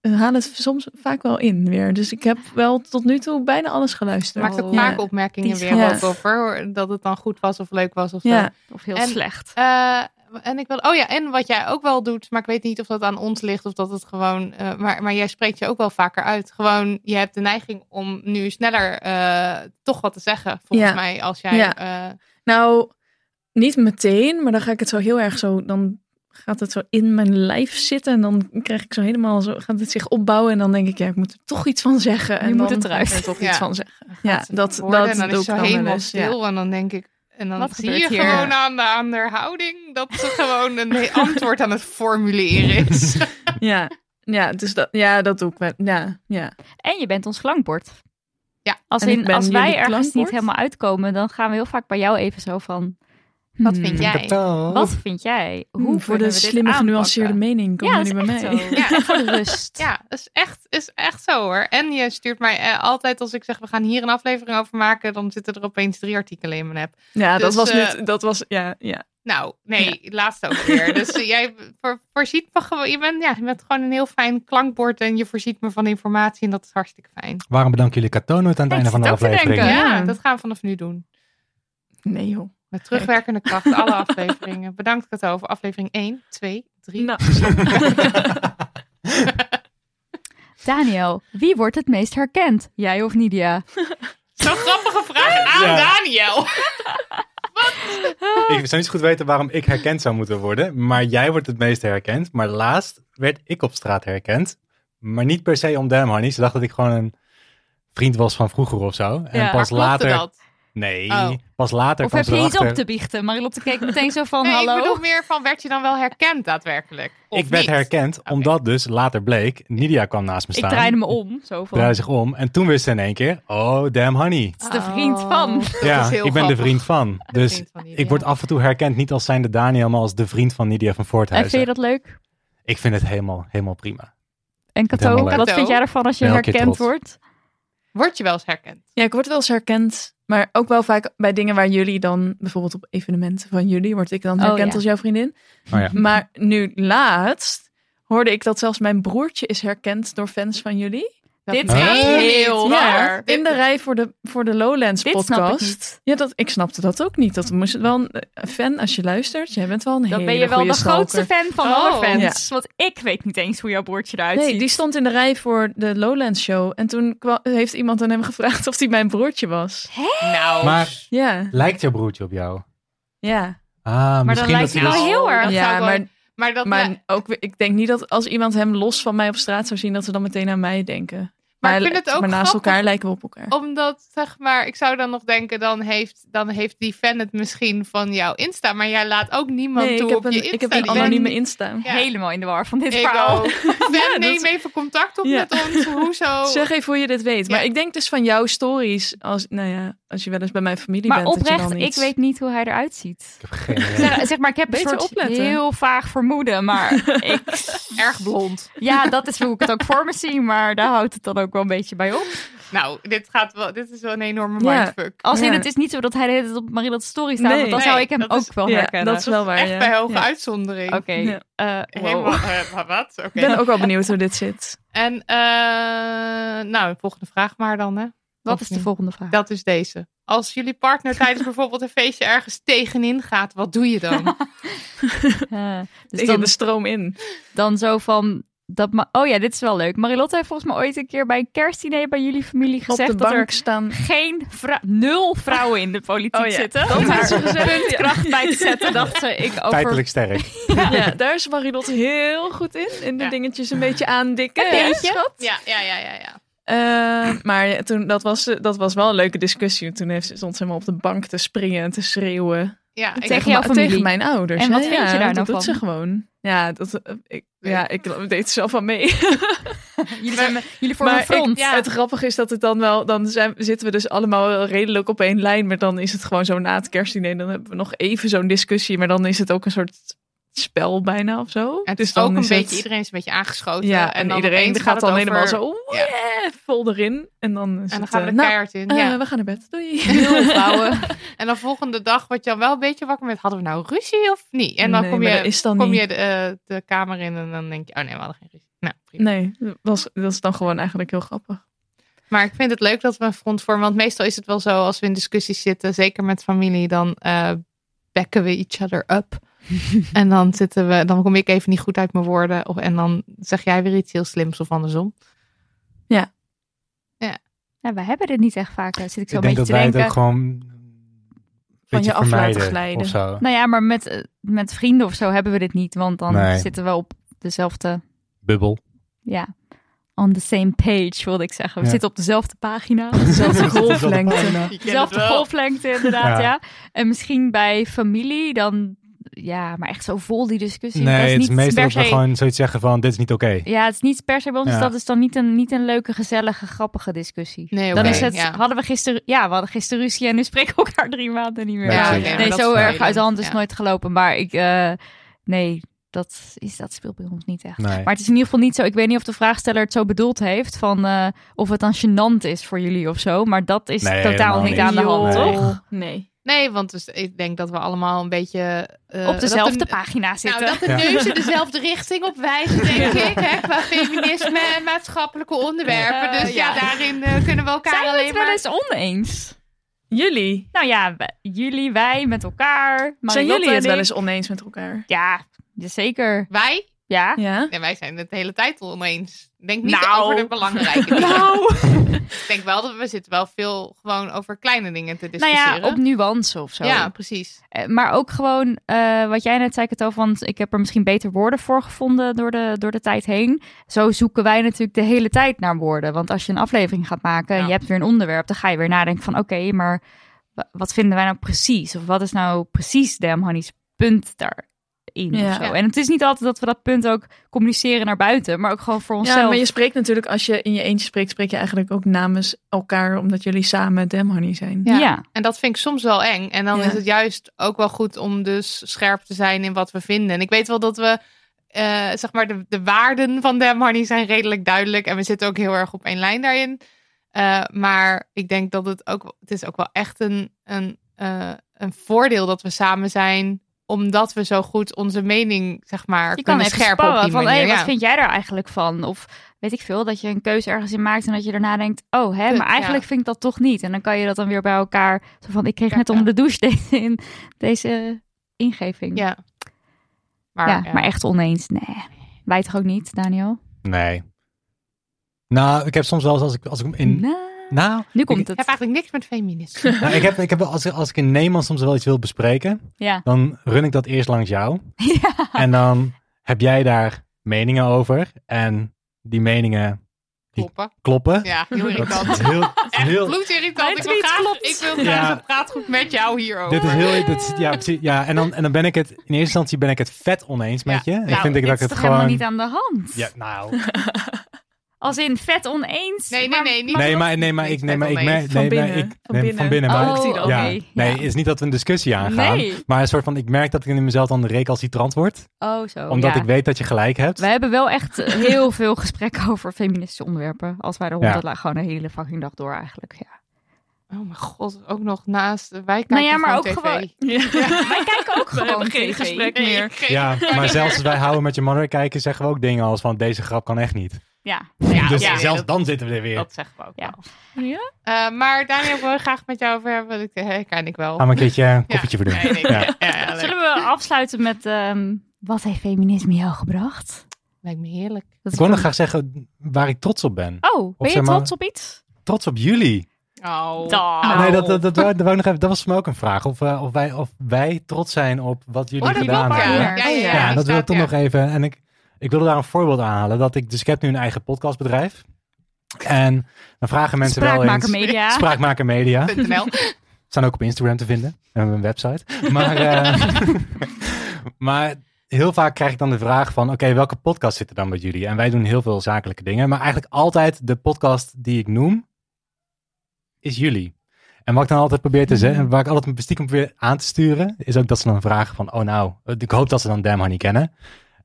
haal het soms vaak wel in weer. Dus ik heb wel tot nu toe bijna alles geluisterd. maakt ook Ja. vaak opmerkingen Die weer ja. over dat het dan goed was of leuk was of zo. Ja, Of heel En- slecht. Eh, en ik wil, oh ja, en wat jij ook wel doet, maar ik weet niet of dat aan ons ligt of dat het gewoon, eh, maar, maar jij spreekt je ook wel vaker uit. Gewoon, je hebt de neiging om nu sneller eh, toch wat te zeggen, volgens Ja. mij, als jij. Ja. eh, nou, niet meteen, maar dan ga ik het zo heel erg zo, dan gaat het zo in mijn lijf zitten en dan krijg ik zo helemaal zo, gaat het zich opbouwen en dan denk ik, ja, ik moet er toch iets van zeggen. En Nu moet dan het eruit. er toch Ja. iets van zeggen. Ja, dat, dat en dan doe is ik zo dan helemaal stil en dan denk ik. En dan Wat zie je gebeurt hier? gewoon aan de, aan de houding dat ze gewoon een antwoord aan het formuleren is. [LAUGHS] Ja, ja, dus dat, ja, dat doe ik wel. Ja, ja. En je bent ons klankbord. Ja, Als, in, als wij ergens niet helemaal uitkomen, dan gaan we heel vaak bij jou even zo van... Wat hmm, vind jij? Wat vind jij? Hoe voor kunnen de slimme, genuanceerde mening komen Ja, jullie is bij mij. zo. Ja. En voor de rust. Ja, dat is echt, is echt zo hoor. En je stuurt mij eh, altijd als ik zeg we gaan hier een aflevering over maken, dan zitten er opeens drie artikelen in mijn app. Ja, dat Dus, was eh, niet, dat was, ja, ja. Nou, nee, laatst ook weer. Dus eh, jij voor, voorziet me gewoon, je bent, ja, je bent gewoon een heel fijn klankbord en je voorziet me van informatie en dat is hartstikke fijn. Waarom bedanken jullie Kato nooit aan het Ik einde van de aflevering? Ja. dat gaan we vanaf nu doen. Nee joh. Met terugwerkende kracht, alle [LAUGHS] afleveringen. Bedankt Kato voor aflevering 1, 2, 3. Nou, [LAUGHS] Daniel, wie wordt het meest herkend? Jij of Nidia? [LAUGHS] Zo'n grappige vraag aan Ja. Daniel. Ik zou niet zo goed weten waarom ik herkend zou moeten worden. Maar jij wordt het meest herkend. Maar laatst werd ik op straat herkend. Maar niet per se om Damn Honey. Ze dacht dat ik gewoon een vriend was van vroeger of zo. En Ja, pas later... dat? Nee, Oh. pas later Of heb je iets op te biechten? Marilotte keek meteen zo van, Nee, hallo? ik bedoel meer van, werd je dan wel herkend daadwerkelijk? Of Ik werd niet? herkend, omdat dus later bleek, Nidia kwam naast me Ik staan. draaide me om. Zo van, draaide zich om. En toen wist ze in één keer, oh, damn honey. het is de vriend van. Dat ja, ik ben de vriend van. Dus vriend van ik word af en toe herkend niet als zijnde Daniel, maar als de vriend van Nidia van En Voorthuizen. vind je dat leuk? Ik vind het helemaal, helemaal prima. En Kato, wat vind jij ervan als je herkend wordt? Word je wel eens herkend? Ja, ik word wel eens herkend. Maar ook wel vaak bij dingen waar jullie dan, bijvoorbeeld op evenementen van jullie, word ik dan Oh, herkend ja. als jouw vriendin. Oh ja. Maar nu laatst hoorde ik dat zelfs mijn broertje is herkend door fans van jullie. Dit is gaat heel Ja, raar. in de rij voor de, voor de Lowlands Dit snap ik podcast. niet. Ja, dat, ik snapte dat ook niet. Dat moest wel een eh, fan, als je luistert, jij bent wel een Dan hele ben je wel de grootste fan van Oh. alle fans. Want ik weet niet eens hoe jouw broertje eruit Nee, ziet. die stond in de rij voor de Lowlands show. En toen heeft iemand aan hem gevraagd of hij mijn broertje was. Nou, Maar Ja, lijkt jouw broertje op jou? ja. Ah, Maar dan misschien lijkt dat hij wel dus... heel erg. ja, ik maar, maar dat maar ook, ik denk niet dat als iemand hem los van mij op straat zou zien, dat ze dan meteen aan mij denken. Maar ik vind het ook maar naast elkaar lijken we op elkaar. Omdat, zeg maar, ik zou dan nog denken, dan heeft, dan heeft die fan het misschien van jouw Insta. Maar jij laat ook niemand nee, toe ik heb, op je een, Insta. ik heb een anonieme Insta. Ja. Helemaal in de war van dit Ik verhaal. ook. [LAUGHS] Fan, Ja, neem dat- even contact op Ja. met ons. Hoezo? [LAUGHS] Zeg even hoe je dit weet. Maar ik denk dus van jouw stories, als, nou ja, als je wel eens bij mijn familie Maar bent. dat je oprecht, ik iets- weet niet hoe hij eruit ziet. Ik heb geen idee. Zeg, zeg maar, ik heb een soort opletten. heel vaag vermoeden. Maar [LAUGHS] ik, Erg blond. ja, dat is hoe ik het ook voor me zie. Maar daar houdt het dan ook wel een beetje bij op. Nou, dit, gaat wel, dit is wel een enorme Ja. mindfuck. Als in, Ja. het is niet zo dat hij de hele tijd op Marilotte story staat. Nee. want dan Nee, zou ik hem ook is- wel Ja, herkennen. dat is wel waar. Echt ja. bij hoge Ja. uitzondering. Oké. Ja. eh, wow. Helemaal, eh, wat? Oké. Ik ben ook wel benieuwd hoe dit zit. En, eh, nou, volgende vraag maar dan, hè. Wat Of is de volgende vraag? Dat is deze. Als jullie partner [LAUGHS] tijdens bijvoorbeeld een feestje ergens tegenin gaat, wat doe je dan? [LAUGHS] Eh, dus Tegen dan, de stroom in. dan zo van... Dat oh ja, dit is wel leuk. Marilotte heeft volgens mij ooit een keer bij een kerstdiner bij jullie familie Op gezegd de dat bank er staan. geen vrou- nul vrouwen in de politiek [LAUGHS] Oh ja, zitten. dat haar ze gezegd, ja. puntkracht bij te zetten, dacht ze. Ik over... Feitelijk sterk. [LAUGHS] Ja, daar is Marilotte heel goed in. In de Ja. dingetjes een beetje aandikken. Een hè, beetje. schat? ja, ja, ja, ja, ja. Eh, maar toen, dat, was, dat was wel een leuke discussie. Toen heeft, ze- stond ze helemaal op de bank te springen en te schreeuwen. Ja ik, Tegen jouw familie. tegen mijn ouders. En hè. wat vind Ja, je daar dat nou doet van? ze gewoon. Ja, dat, eh, ik, ja, ik deed er zelf van mee. [LAUGHS] Jullie, zijn, jullie vormen een ik- front. ja. Het grappige is dat het dan wel, dan zijn, zitten we dus allemaal wel redelijk op één lijn, maar dan is het gewoon zo na het kerstdiner, dan hebben we nog even zo'n discussie, maar dan is het ook een soort spel bijna of zo. Het dus is ook een is beetje, het- iedereen is een beetje aangeschoten. ja, en, dan iedereen gaat dan over- helemaal zo yeah, vol erin. En dan is En dan het, gaan we eh, er nou, keihard in. eh, ja. we gaan naar bed. Doei. [LAUGHS] En dan volgende dag word je dan wel een beetje wakker met, hadden we nou ruzie of niet? En dan Nee, kom je, dan kom niet. je de, eh, de kamer in en dan denk je, oh nee, we hadden geen ruzie. Nou, prima. Nee, dat, was, dat is dan gewoon eigenlijk heel grappig. Maar ik vind het leuk dat we een front vormen. Want meestal is het wel zo als we in discussies zitten, zeker met familie, dan eh bekken we each other up. [LAUGHS] en dan zitten we, dan kom ik even niet goed uit mijn woorden. Of, en dan zeg jij weer iets heel slims of andersom. Ja, wij hebben dit niet echt vaak. Daar zit ik zo Ik een denk beetje dat te wij denken. het ook gewoon Van je af laten glijden. Nou ja, maar met, eh, met vrienden of zo hebben we dit niet. Want dan Nee. zitten we op dezelfde, Bubbel. ja, on the same page wilde ik zeggen. We Ja. zitten op dezelfde pagina. [LAUGHS] Dezelfde golflengte. Dezelfde golflengte inderdaad, ja. Ja. En misschien bij familie dan, ja, maar echt zo vol die discussie. Nee, dat is het is niet meestal per dat we gewoon zoiets zeggen van dit is niet oké. Ja, het is niet per se bij ons. dus Ja. dat is dan niet een, niet een leuke, gezellige, grappige discussie. Nee, Dan is het, ja. hadden we gisteren, ja, we hadden gisteren ruzie en nu spreken we elkaar drie maanden niet meer. Ja, Nee, zo erg uit de hand is ja. nooit gelopen. Maar ik, eh, nee, dat, is, dat speelt bij ons niet echt. Nee. Maar het is in ieder geval niet zo. Ik weet niet of de vraagsteller het zo bedoeld heeft. Van eh, of het dan gênant is voor jullie of zo. Maar dat is Nee, totaal niet niet. aan de hand, Nee. toch? Nee. Nee, want dus, ik denk dat we allemaal een beetje... eh, Op dezelfde de- pagina zitten. Nou, dat de Ja. neuzen dezelfde richting op wijzen, denk ik. Hè, qua feminisme en maatschappelijke onderwerpen. Dus ja, ja. daarin eh, kunnen we elkaar Zijn we alleen het wel maar... eens oneens? Jullie? Nou ja, wij- jullie, wij met elkaar. Zijn jullie het wel eens oneens met elkaar? Ja, zeker. Wij? Ja. Ja? Nee, wij zijn het de hele tijd oneens. Denk niet Nou. over de belangrijke [LAUGHS] dingen. Nou, Ik denk wel dat we zitten wel veel gewoon over kleine dingen te Nou discussiëren. ja, op nuance of zo. Ja, precies. Eh, Maar ook gewoon, eh, wat jij net zei, het over, want ik heb er misschien beter woorden voor gevonden door de, door de tijd heen. Zo zoeken wij natuurlijk de hele tijd naar woorden. Want als je een aflevering gaat maken en Ja. je hebt weer een onderwerp, dan ga je weer nadenken van oké, maar wa- wat vinden wij nou precies? Of wat is nou precies Damn Honey's punt Ja. Of zo. Ja. En het is niet altijd dat we dat punt ook communiceren naar buiten, maar ook gewoon voor onszelf. Ja, maar je spreekt natuurlijk, als je in je eentje spreekt, spreek je eigenlijk ook namens elkaar, omdat jullie samen Damn Honey zijn. Ja. ja. En dat vind ik soms wel eng. En dan Ja. is het juist ook wel goed om dus scherp te zijn in wat we vinden. En ik weet wel dat we, eh, zeg maar, de, de waarden van Damn Honey zijn redelijk duidelijk. En we zitten ook heel erg op één lijn daarin. Eh, maar ik denk dat het ook, het is ook wel echt een, een, eh, een voordeel dat we samen zijn. Omdat we zo goed onze mening, zeg maar, Je kan kunnen even scherpen op die van, manier. hey, wat vind jij er eigenlijk van? Of weet ik veel, dat je een keuze ergens in maakt en dat je daarna denkt, oh, hè, maar eigenlijk ja. vind ik dat toch niet. En dan kan je dat dan weer bij elkaar, zo van, ik kreeg Ja, net ja. onder de douche deze, [LAUGHS] in, deze ingeving. Ja. Maar, ja, ja. maar echt oneens, nee. Wij toch ook niet, Daniel? Nee. Nou, ik heb soms wel eens als ik, als ik in... Nou, nu ik, komt Ik heb het. eigenlijk niks met feminisme. [LAUGHS] nou, ik heb, ik heb als, ik- als ik in Nederland soms wel iets wil bespreken, Ja. dan run ik dat eerst langs jou. [LAUGHS] ja. En dan heb jij daar meningen over. En die meningen Kloppen. kloppen. Ja, heel Dat irritant. is heel, Echt heel, bloedirritant. Ik wil graag, klopt. ik wil graag Ja. een praatgroep met jou hierover. dit is heel, dit is- ja, precies, ja, en dan, en dan ben ik het, in eerste instantie ben ik het vet oneens met Ja. je. Ik Nou, vind ik dat ik is het toch gewoon... helemaal niet aan de hand? Ja, nou, [LAUGHS] Als in vet oneens? Nee, nee, Maar- nee, niet- nee, maar, nee, maar ik, nee, maar ik, merk- Van nee, maar binnen. ik, Van nee, binnen. van binnen, maar, Oh, zie dat. oké. ja, nee, ja. is niet dat we een discussie aangaan. Nee. Maar een soort van, ik merk dat ik in mezelf dan recalcitrant word. Oh, zo. omdat ja. ik weet dat je gelijk hebt. We hebben wel echt heel veel gesprekken [LAUGHS] over feministische onderwerpen. Als wij de hond dat gewoon de hele fucking dag door eigenlijk. Ja. Oh mijn god, ook nog naast. Wij kijken Nou ja, maar ook tv. gewoon- Ja. Wij kijken ook We gewoon hebben geen tv. gesprek Nee, meer. geen- Ja, maar zelfs als wij houden met je mother kijken, zeggen we ook dingen als van deze grap kan echt niet. Ja. Ja, dus ja, zelfs dat- dan zitten we er weer. Dat zeggen we ook Ja. wel. Ja? Eh, maar Daniel, wil ik graag met jou over hebben. Dat herken ik wel. Gaan we een keertje een koffietje voor doen. Nee, nee, Ja. ja. Ja, ja, leuk. Zullen we afsluiten met ehm, wat heeft feminisme jou gebracht? Lijkt me heerlijk. Dat Ik wil nog graag zeggen waar ik trots op ben. Oh, ben je zeg maar- trots op iets? Trots op jullie. Oh. Dag. Nee, dat, dat, dat, wou- [LAUGHS] dat, wou ik nog even, dat was voor mij ook een vraag. Of, eh, of, wij, of wij trots zijn op wat jullie Oh, dat gedaan hebben. Ja, ja, ja, Ja, dat wil ik toch ja. nog even. En ik, ik wilde daar een voorbeeld aan halen. Dat ik, dus ik heb nu een eigen podcastbedrijf. En dan vragen mensen wel Spraakmaker eens... Media. Spraakmaker Media. [LAUGHS] Staan ook op Instagram te vinden. We hebben een website. Maar, eh, [LAUGHS] maar heel vaak krijg ik dan de vraag van... Oké, welke podcast zit er dan bij jullie? En wij doen heel veel zakelijke dingen. Maar eigenlijk altijd de podcast die ik noem... is jullie. En wat ik dan altijd probeer te zeggen... Waar ik altijd mijn stiekem probeer aan te sturen... is ook dat ze dan vragen van... Oh nou, ik hoop dat ze dan Damn Honey kennen.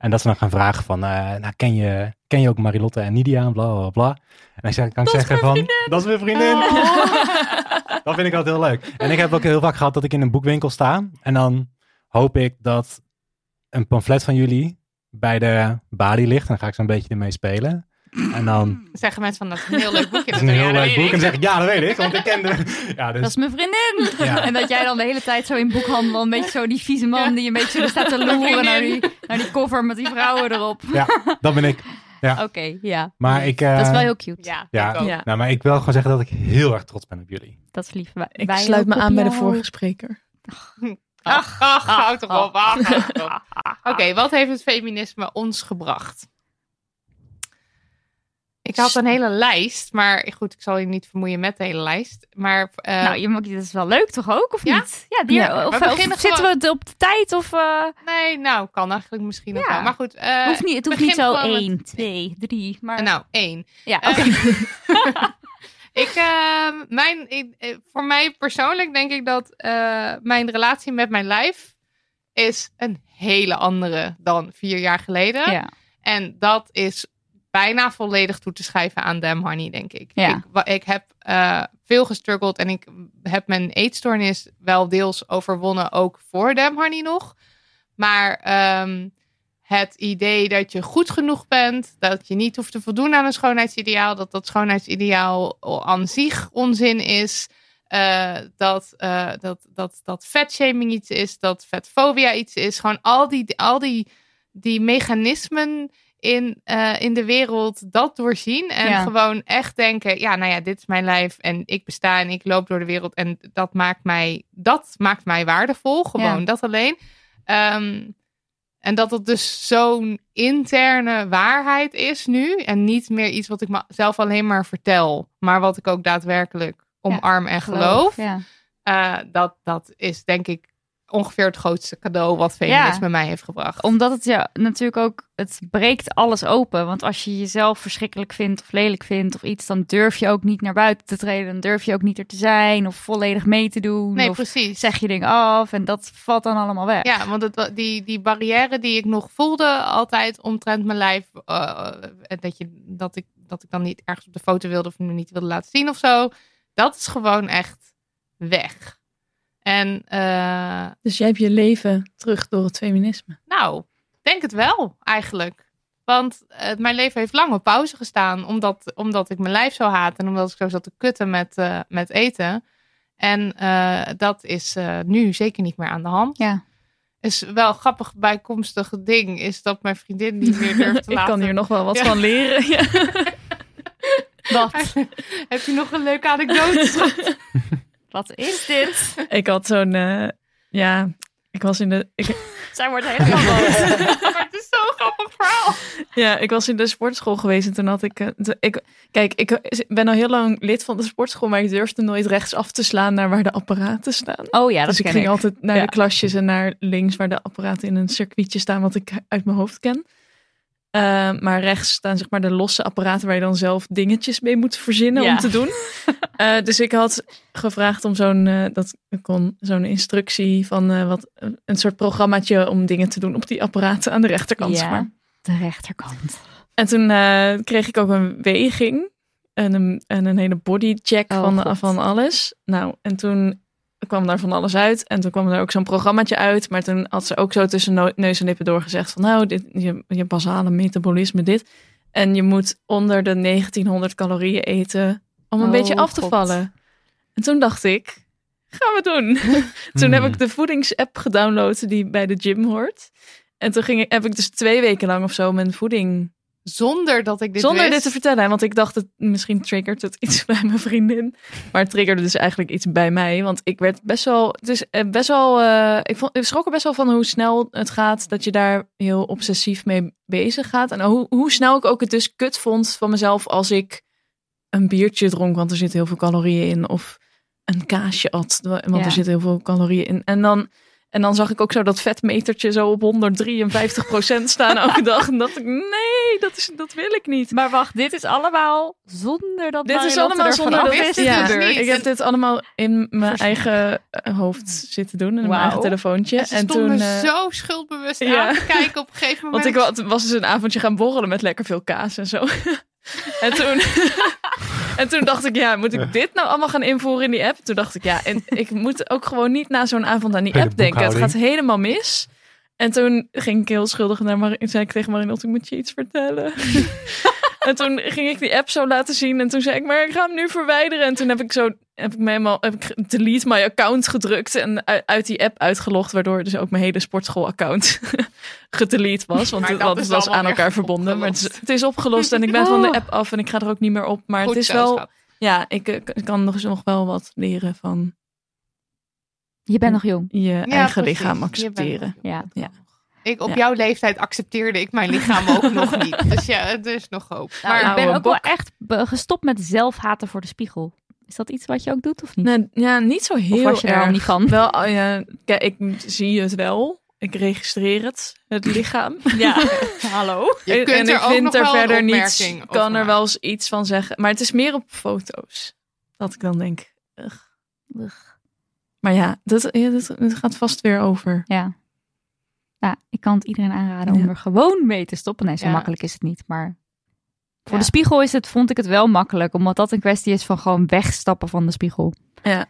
En dat ze dan gaan vragen van... eh, nou, ken je, ken je ook Marilotte en Nidia? En bla, bla, bla. En dan zeg, kan ik zeggen van... Dat is mijn vriendin. [LAUGHS] Dat vind ik altijd heel leuk. En ik heb ook heel vaak gehad dat ik in een boekwinkel sta. En dan hoop ik dat een pamflet van jullie bij de balie ligt. Dan ga ik zo'n beetje ermee spelen. En dan Zeggen mensen van dat is een heel leuk boekje. is het een heel Ja, dat leuk boek. En dan zeg ik, ja, dat weet ik. Want ik ken de... Ja, Dat dus... is mijn vriendin. Ja. En dat jij dan de hele tijd zo in boekhandel, een beetje zo die vieze man Ja. die een beetje staat te loeren naar die, naar die cover met die vrouwen erop. Ja, dat ben ik. Oké, ja. Maar ik... eh, Dat is wel heel cute. Ja, Ja. Ja. nou, maar ik wil gewoon zeggen dat ik heel erg trots ben op jullie. Dat is lief. Wij, Ik wij sluit me aan bij de vorige spreker. Ach, ach, houd toch op. ach, houd toch op. Ah, Oké, wat heeft het feminisme ons gebracht? Ik had een hele lijst, maar goed, ik zal je niet vermoeien met de hele lijst. Maar eh, Nou, je mag, dat is wel leuk toch ook, of Ja? niet? Ja, die, Ja, of, we of zitten we op de tijd? Of, eh, nee, nou, kan eigenlijk misschien ook Ja. wel. Maar goed, eh, hoeft niet, het hoeft niet zo gewoon met- 1, 2, 3. Maar nou, één. ja, oké. [LAUGHS] Ik, eh, mijn, ik- voor mij persoonlijk denk ik dat mijn relatie met mijn lijf is een hele andere dan vier jaar geleden. ja. En dat is bijna volledig toe te schrijven aan Damn Honey, denk ik. Ja. Ik, ik heb eh, veel gestruggeld en ik heb mijn eetstoornis wel deels overwonnen, ook voor Damn Honey nog. Maar ehm, het idee dat je goed genoeg bent, dat je niet hoeft te voldoen aan een schoonheidsideaal, dat dat schoonheidsideaal aan zich onzin is. eh, dat, eh dat, dat, dat vetshaming iets is, dat vetfobia iets is. Gewoon al die, al die, die mechanismen in, eh, in de wereld dat doorzien. En Ja. gewoon echt denken, ja, nou ja, dit is mijn lijf en ik besta en ik loop door de wereld. En dat maakt mij, dat maakt mij waardevol. Gewoon Ja. dat alleen. Ehm, en dat het dus zo'n interne waarheid is nu. En niet meer iets wat ik mezelf alleen maar vertel. Maar wat ik ook daadwerkelijk omarm en geloof. Ja. Eh, dat, dat is denk ik ongeveer het grootste cadeau wat feminisme mij heeft gebracht. Omdat het ja, natuurlijk ook, het breekt alles open. Want als je jezelf verschrikkelijk vindt of lelijk vindt of iets, dan durf je ook niet naar buiten te treden. Dan durf je ook niet er te zijn of volledig mee te doen. Nee, of precies. zeg je dingen af en dat valt dan allemaal weg. Ja, want het, die, die barrière die ik nog voelde altijd omtrent mijn lijf. eh, eh, dat, je, dat, ik, dat ik dan niet ergens op de foto wilde of me niet wilde laten zien of zo. Dat is gewoon echt weg. En eh, Dus jij hebt je leven terug door het feminisme. nou, ik denk het wel eigenlijk. Want eh, mijn leven heeft lang op pauze gestaan. Omdat, omdat ik mijn lijf zo haat. En omdat ik zo zat te kutten met, eh, met eten. En dat is nu zeker niet meer aan de hand. Ja. is wel een grappig bijkomstig ding. Is dat mijn vriendin niet meer durft [LAUGHS] te Ik laten. kan hier nog wel wat Ja. van leren. [LAUGHS] Ja. [LAUGHS] Wat? Heb je nog een leuke anekdote? Wat is dit? [LAUGHS] Ik had zo'n, eh, ja, ik was in de, ik, [LAUGHS] Zij wordt helemaal boos. [LAUGHS] het is zo'n grappig verhaal. ja, ik was in de sportschool geweest en toen had ik, eh, toen- ik, kijk, ik ben al heel lang lid van de sportschool, maar ik durfde nooit rechts af te slaan naar waar de apparaten staan. Oh ja, dat dus ik ging ik. altijd naar Ja. de klasjes en naar links waar de apparaten in een circuitje staan, wat ik uit mijn hoofd ken. Eh, maar rechts staan zeg maar de losse apparaten waar je dan zelf dingetjes mee moet verzinnen Ja. om te doen. [LAUGHS] Eh, dus ik had gevraagd om zo'n eh, dat kon zo'n instructie van wat een soort programmaatje om dingen te doen op die apparaten aan de rechterkant. zeg maar. de rechterkant. En toen kreeg ik ook een weging en een, en een hele bodycheck Oh, van, God. van alles. Nou, en toen kwam daar van alles uit. En toen kwam er ook zo'n programmaatje uit. Maar toen had ze ook zo tussen neus en lippen doorgezegd van... nou, dit, je, je basale metabolisme dit. En je moet onder de 1900 calorieën eten om een Oh, beetje af te God. vallen. En toen dacht ik, gaan we doen. [LAUGHS] toen heb Hmm. ik de voedingsapp gedownload die bij de gym hoort. En toen ging ik, heb ik dus twee weken lang of zo mijn voeding Zonder dat ik dit zonder wist. dit te vertellen, want ik dacht het misschien triggert het iets [LAUGHS] bij mijn vriendin, maar het triggerde dus eigenlijk iets bij mij, want ik werd best wel, het is eh, best wel, eh, ik vond, ik schrok er best wel van hoe snel het gaat dat je daar heel obsessief mee bezig gaat en hoe, hoe snel ik ook het dus kut vond van mezelf als ik een biertje dronk, want er zitten heel veel calorieën in, of een kaasje at, want Ja. er zitten heel veel calorieën in, en dan en dan zag ik ook zo dat vetmetertje zo op 153% staan [LAUGHS] elke dag. En dacht ik, nee, dat, is, dat wil ik niet. Maar wacht, dit is allemaal zonder dat Dit is allemaal zonder dat wist is het ja, dus ik heb dit allemaal in mijn eigen eh, hoofd zitten doen. En in mijn Wauw. eigen telefoontje. En ze En stond toen... me eh, zo schuldbewust ja. aan te kijken op een gegeven moment. [LAUGHS] want ik wa- was dus een avondje gaan borrelen met lekker veel kaas en zo. [LAUGHS] en toen... En toen dacht ik, ja, moet ik dit nou allemaal gaan invoeren in die app? Toen dacht ik, ja, en ik [LAUGHS] moet ook gewoon niet na zo'n avond aan die app denken. Het gaat helemaal mis. En toen ging ik heel schuldig naar Mar zei ik tegen Marinot, ik moet je iets vertellen. [LAUGHS] en toen ging ik die app zo laten zien. En toen zei ik, maar ik ga hem nu verwijderen. En toen heb ik zo, heb ik me helemaal, heb ik delete my account gedrukt. En uit, die app uitgelogd. Waardoor dus ook mijn hele sportschool account [LAUGHS] gedelete was. Want het, was aan elkaar verbonden. Maar het is, opgelost. het is opgelost. En ik ben van de app af. En ik ga er ook niet meer op. Maar Goed het is wel, schat. ja, ik, eh, ik kan nog, nog wel wat leren van Je bent nog jong. je Ja, eigen precies. lichaam accepteren. Ja. Ja. Ik, op Ja. jouw leeftijd accepteerde ik mijn lichaam ook [LAUGHS] nog niet. Dus ja, er is nog hoop. Nou, maar ik ben ook wel echt gestopt met zelfhaten voor de spiegel. Is dat iets wat je ook doet of niet? Nee, ja, niet zo heel of was je daar erg. al niet van? Wel, oh ja, kijk, ik zie het wel. Ik registreer het, het lichaam. [LAUGHS] Ja. [LAUGHS] Hallo? je En- kunt en er ik ook vind nog er wel verder niets. kan er wel eens iets van zeggen. Maar het is meer op foto's. Dat ik dan denk. ugh. Maar ja, dat, ja, dat, dat gaat vast weer over. Ja. Ja, ik kan het iedereen aanraden om er gewoon mee te stoppen. Nee, zo Ja. makkelijk is het niet. Maar voor Ja. de spiegel is het, vond ik het wel makkelijk. Omdat dat een kwestie is van gewoon wegstappen van de spiegel. Ja,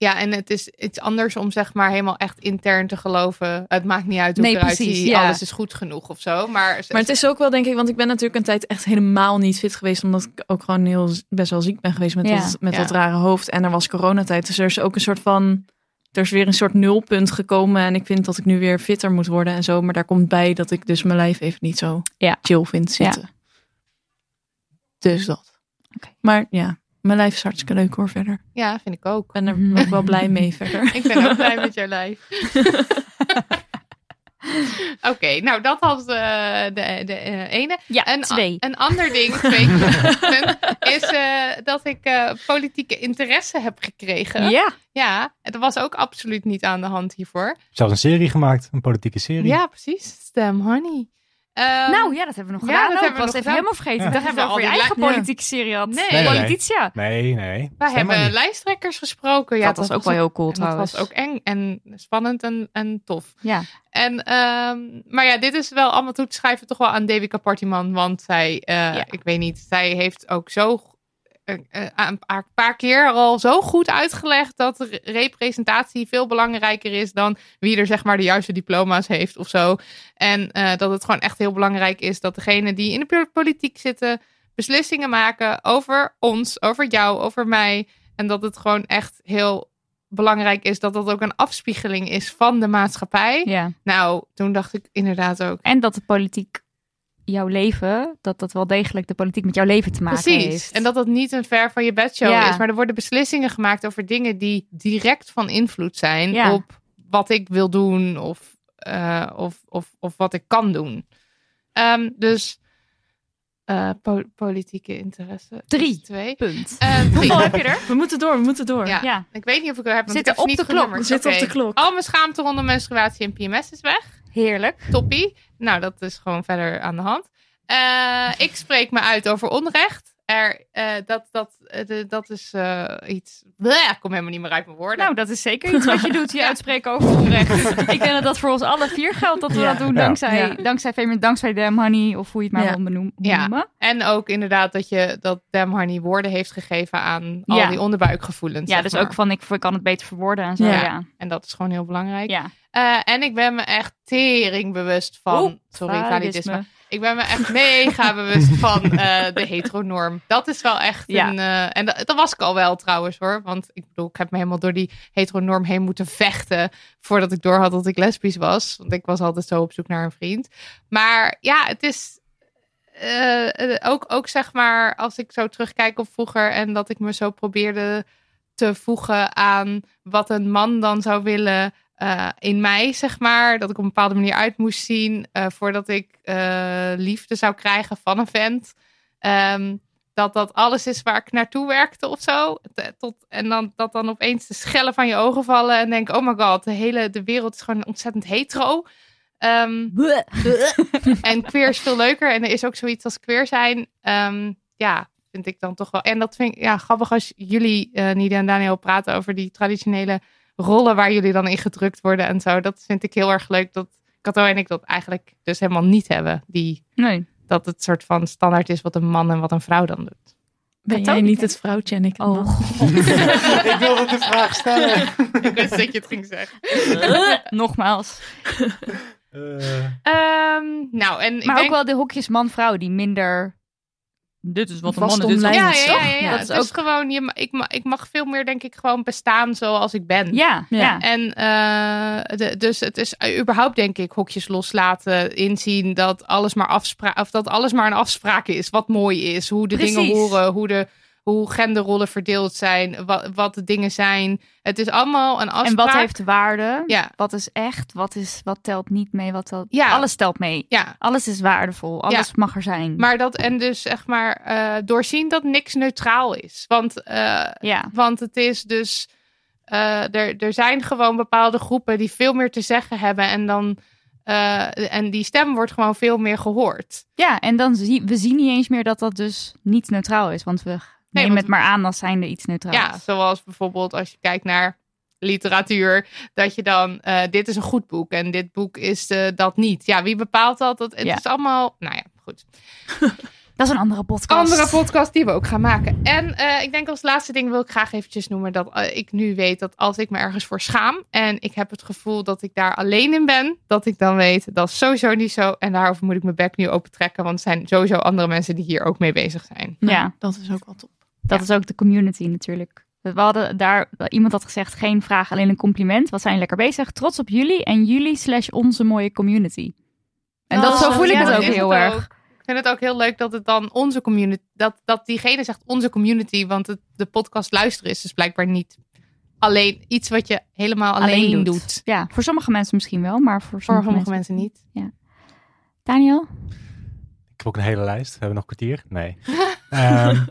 Ja, en het is iets anders om zeg maar helemaal echt intern te geloven. Het maakt niet uit hoe Nee, ik eruit precies, zie. ja. Alles is goed genoeg of zo. Maar, maar het is ook wel denk ik, want ik ben natuurlijk een tijd echt helemaal niet fit geweest, omdat ik ook gewoon heel best wel ziek ben geweest met, Ja. wat, met Ja. wat rare hoofd. En er was coronatijd, dus er is ook een soort van er is weer een soort nulpunt gekomen. En ik vind dat ik nu weer fitter moet worden en zo. Maar daar komt bij dat ik dus mijn lijf even niet zo Ja. chill vind zitten. Dus dat. Oké. Maar ja, mijn lijf is hartstikke leuk hoor verder. Ja, vind ik ook. Ik ben er Mhm. ook wel blij mee verder. [LAUGHS] Ik ben ook blij [LAUGHS] met jouw lijf. [LAUGHS] [LAUGHS] Oké, nou dat was eh, de, de eh, ene. Ja, Een, twee. een ander ding [LAUGHS] twee, is eh, dat ik eh, politieke interesse heb gekregen. Ja, Ja, dat was ook absoluut niet aan de hand hiervoor. Zelfs een serie gemaakt, een politieke serie. Ja, precies. Stem Honey. Ehm, nou ja, dat hebben we nog Ja, gedaan. dat ook. hebben we was nog even helemaal vergeten. We dat je hebben over je al die eigen li- politieke serie had. Nee. Nee, nee, nee. Polititia. Nee, nee. wij Stem hebben lijsttrekkers gesproken. Ja, dat was ook wel heel cool dat was ook eng en spannend en, en tof. Ja. En, ehm, maar ja, dit is wel allemaal toe te schrijven toch wel aan Devika Partiman. Want zij, eh, Ja. ik weet niet, zij heeft ook zo een paar, paar keer al zo goed uitgelegd dat re- representatie veel belangrijker is dan wie er zeg maar de juiste diploma's heeft of zo. En eh, dat het gewoon echt heel belangrijk is dat degenen die in de po- politiek zitten beslissingen maken over ons, over jou, over mij. En dat het gewoon echt heel belangrijk is dat dat ook een afspiegeling is van de maatschappij. ja. Nou, toen dacht ik inderdaad ook. En dat de politiek jouw leven, dat dat wel degelijk de politiek met jouw leven te maken Precies. heeft. En dat dat niet een ver van je bedshow Ja. is. Maar er worden beslissingen gemaakt over dingen die direct van invloed zijn Ja. op wat ik wil doen of, eh, of, of, of wat ik kan doen. Ehm, dus eh, po- politieke interesse. Drie. Twee. Punt. [LAUGHS] Drie. Hoeveel heb je er? We moeten door, we moeten door. Ja. Ja. Ik weet niet of ik er heb. ze op de klok. genummerd. We zitten Oké. op de klok. Al mijn schaamte rondom menstruatie en PMS is weg. Heerlijk. Toppie. Nou, dat is gewoon verder aan de hand. Eh, ik spreek me uit over onrecht. Er, eh, dat, dat, eh, de- dat is eh, iets. Bleh, ik kom helemaal niet meer uit mijn woorden. Nou, dat is zeker iets wat je doet, je [LAUGHS] uitspreken over onrecht. ik denk dat dat voor ons alle vier geldt, dat we Ja. dat doen Ja. dankzij, Ja. dankzij Femin, dankzij Damn Honey, of hoe je het maar Ja. wil benoem- Ja. noemen. En ook inderdaad dat je dat Dam Honey woorden heeft gegeven aan al Ja. die onderbuikgevoelens. Ja, dus maar. ook van, ik, ik kan het beter verwoorden en zo. Ja. Ja. ja. En dat is gewoon heel belangrijk. ja. Eh, en ik ben me echt tering bewust van. Oeh, sorry, validisme. Ik ben me echt mega [LAUGHS] bewust van eh, de heteronorm. Dat is wel echt Ja. een... eh, en dat, dat was ik al wel trouwens hoor. Want ik bedoel, ik heb me helemaal door die heteronorm heen moeten vechten... voordat ik door had dat ik lesbisch was. Want ik was altijd zo op zoek naar een vriend. Maar ja, het is... eh, ook, ook zeg maar, als ik zo terugkijk op vroeger... en dat ik me zo probeerde te voegen aan wat een man dan zou willen eh, in mij, zeg maar. Dat ik op een bepaalde manier uit moest zien eh, voordat ik eh, liefde zou krijgen van een vent. Ehm, dat dat alles is waar ik naartoe werkte of zo. Tot, en dan, dat dan opeens de schellen van je ogen vallen en denk, oh my god, de hele de wereld is gewoon ontzettend hetero. Ehm, en queer is veel leuker. En er is ook zoiets als queer zijn. Ehm, ja, vind ik dan toch wel. En dat vind ik ja, grappig als jullie, eh Nida en Daniel, praten over die traditionele rollen waar jullie dan in gedrukt worden en zo. Dat vind ik heel erg leuk. Dat Kato en ik dat eigenlijk dus helemaal niet hebben. Die, Nee. dat het soort van standaard is wat een man en wat een vrouw dan doet. Ben jij niet het vrouwtje en ik het Oh, god. [LAUGHS] ik wilde de vraag stellen. [LAUGHS] ik wist dat je het ging zeggen. [LAUGHS] Nogmaals. Eh, Ehm, nou, en ik Maar denk... ook wel de hokjes man-vrouw die minder... Dit is wat een man is. ja, ja, ja, toch? ja, ja. Dat Het is ook- gewoon, je, ma- ik, ma- ik mag veel meer, denk ik, gewoon bestaan zoals ik ben. Ja, ja. En eh, de, dus het is eh, überhaupt, denk ik, hokjes loslaten, inzien dat alles maar afspraak, of dat alles maar een afspraak is, wat mooi is, hoe de dingen horen, hoe de hoe genderrollen verdeeld zijn, wat, wat de dingen zijn. Het is allemaal een afspraak. En wat heeft waarde? Ja, Wat is echt? Wat, is, wat telt niet mee? Wat telt... Ja. Alles telt mee. ja. Alles is waardevol. Alles mag er zijn. Maar dat en dus zeg maar eh, doorzien dat niks neutraal is. Want eh, ja. Want het is dus. eh, er, er zijn gewoon bepaalde groepen die veel meer te zeggen hebben. En dan. en die stem wordt gewoon veel meer gehoord. ja, en dan zie we zien niet eens meer dat dat dus niet neutraal is. Want we nemen want- het maar aan als zijnde iets neutraals. Ja, zoals bijvoorbeeld als je kijkt naar literatuur. Dat je dan. eh, dit is een goed boek en dit boek is eh, dat niet. Ja, wie bepaalt dat? dat het Ja. is allemaal. Nou ja, goed. [LAUGHS] Dat is een andere podcast. Andere podcast die we ook gaan maken. En eh, ik denk als laatste ding wil ik graag eventjes noemen dat ik nu weet dat als ik me ergens voor schaam en ik heb het gevoel dat ik daar alleen in ben, dat ik dan weet dat is sowieso niet zo. En daarover moet ik mijn bek nu open trekken, want er zijn sowieso andere mensen die hier ook mee bezig zijn. Ja. dat is ook wel top. Dat is ook de community natuurlijk. We hadden daar, iemand had gezegd, geen vraag, alleen een compliment. Wat zijn lekker bezig? Trots op jullie en jullie slash onze mooie community. En dat, Oh, zo voel ik ja, het ook heel het erg. ook. Ik vind het ook heel leuk dat het dan onze community, dat, dat diegene zegt onze community, want het, de podcast luisteren is dus blijkbaar niet alleen iets wat je helemaal alleen, doet. Ja, voor sommige mensen misschien wel, maar voor Voor sommige, mensen. mensen niet. Daniel, Ik heb ook een hele lijst. We hebben nog een kwartier? Nee. [LAUGHS] Ehm,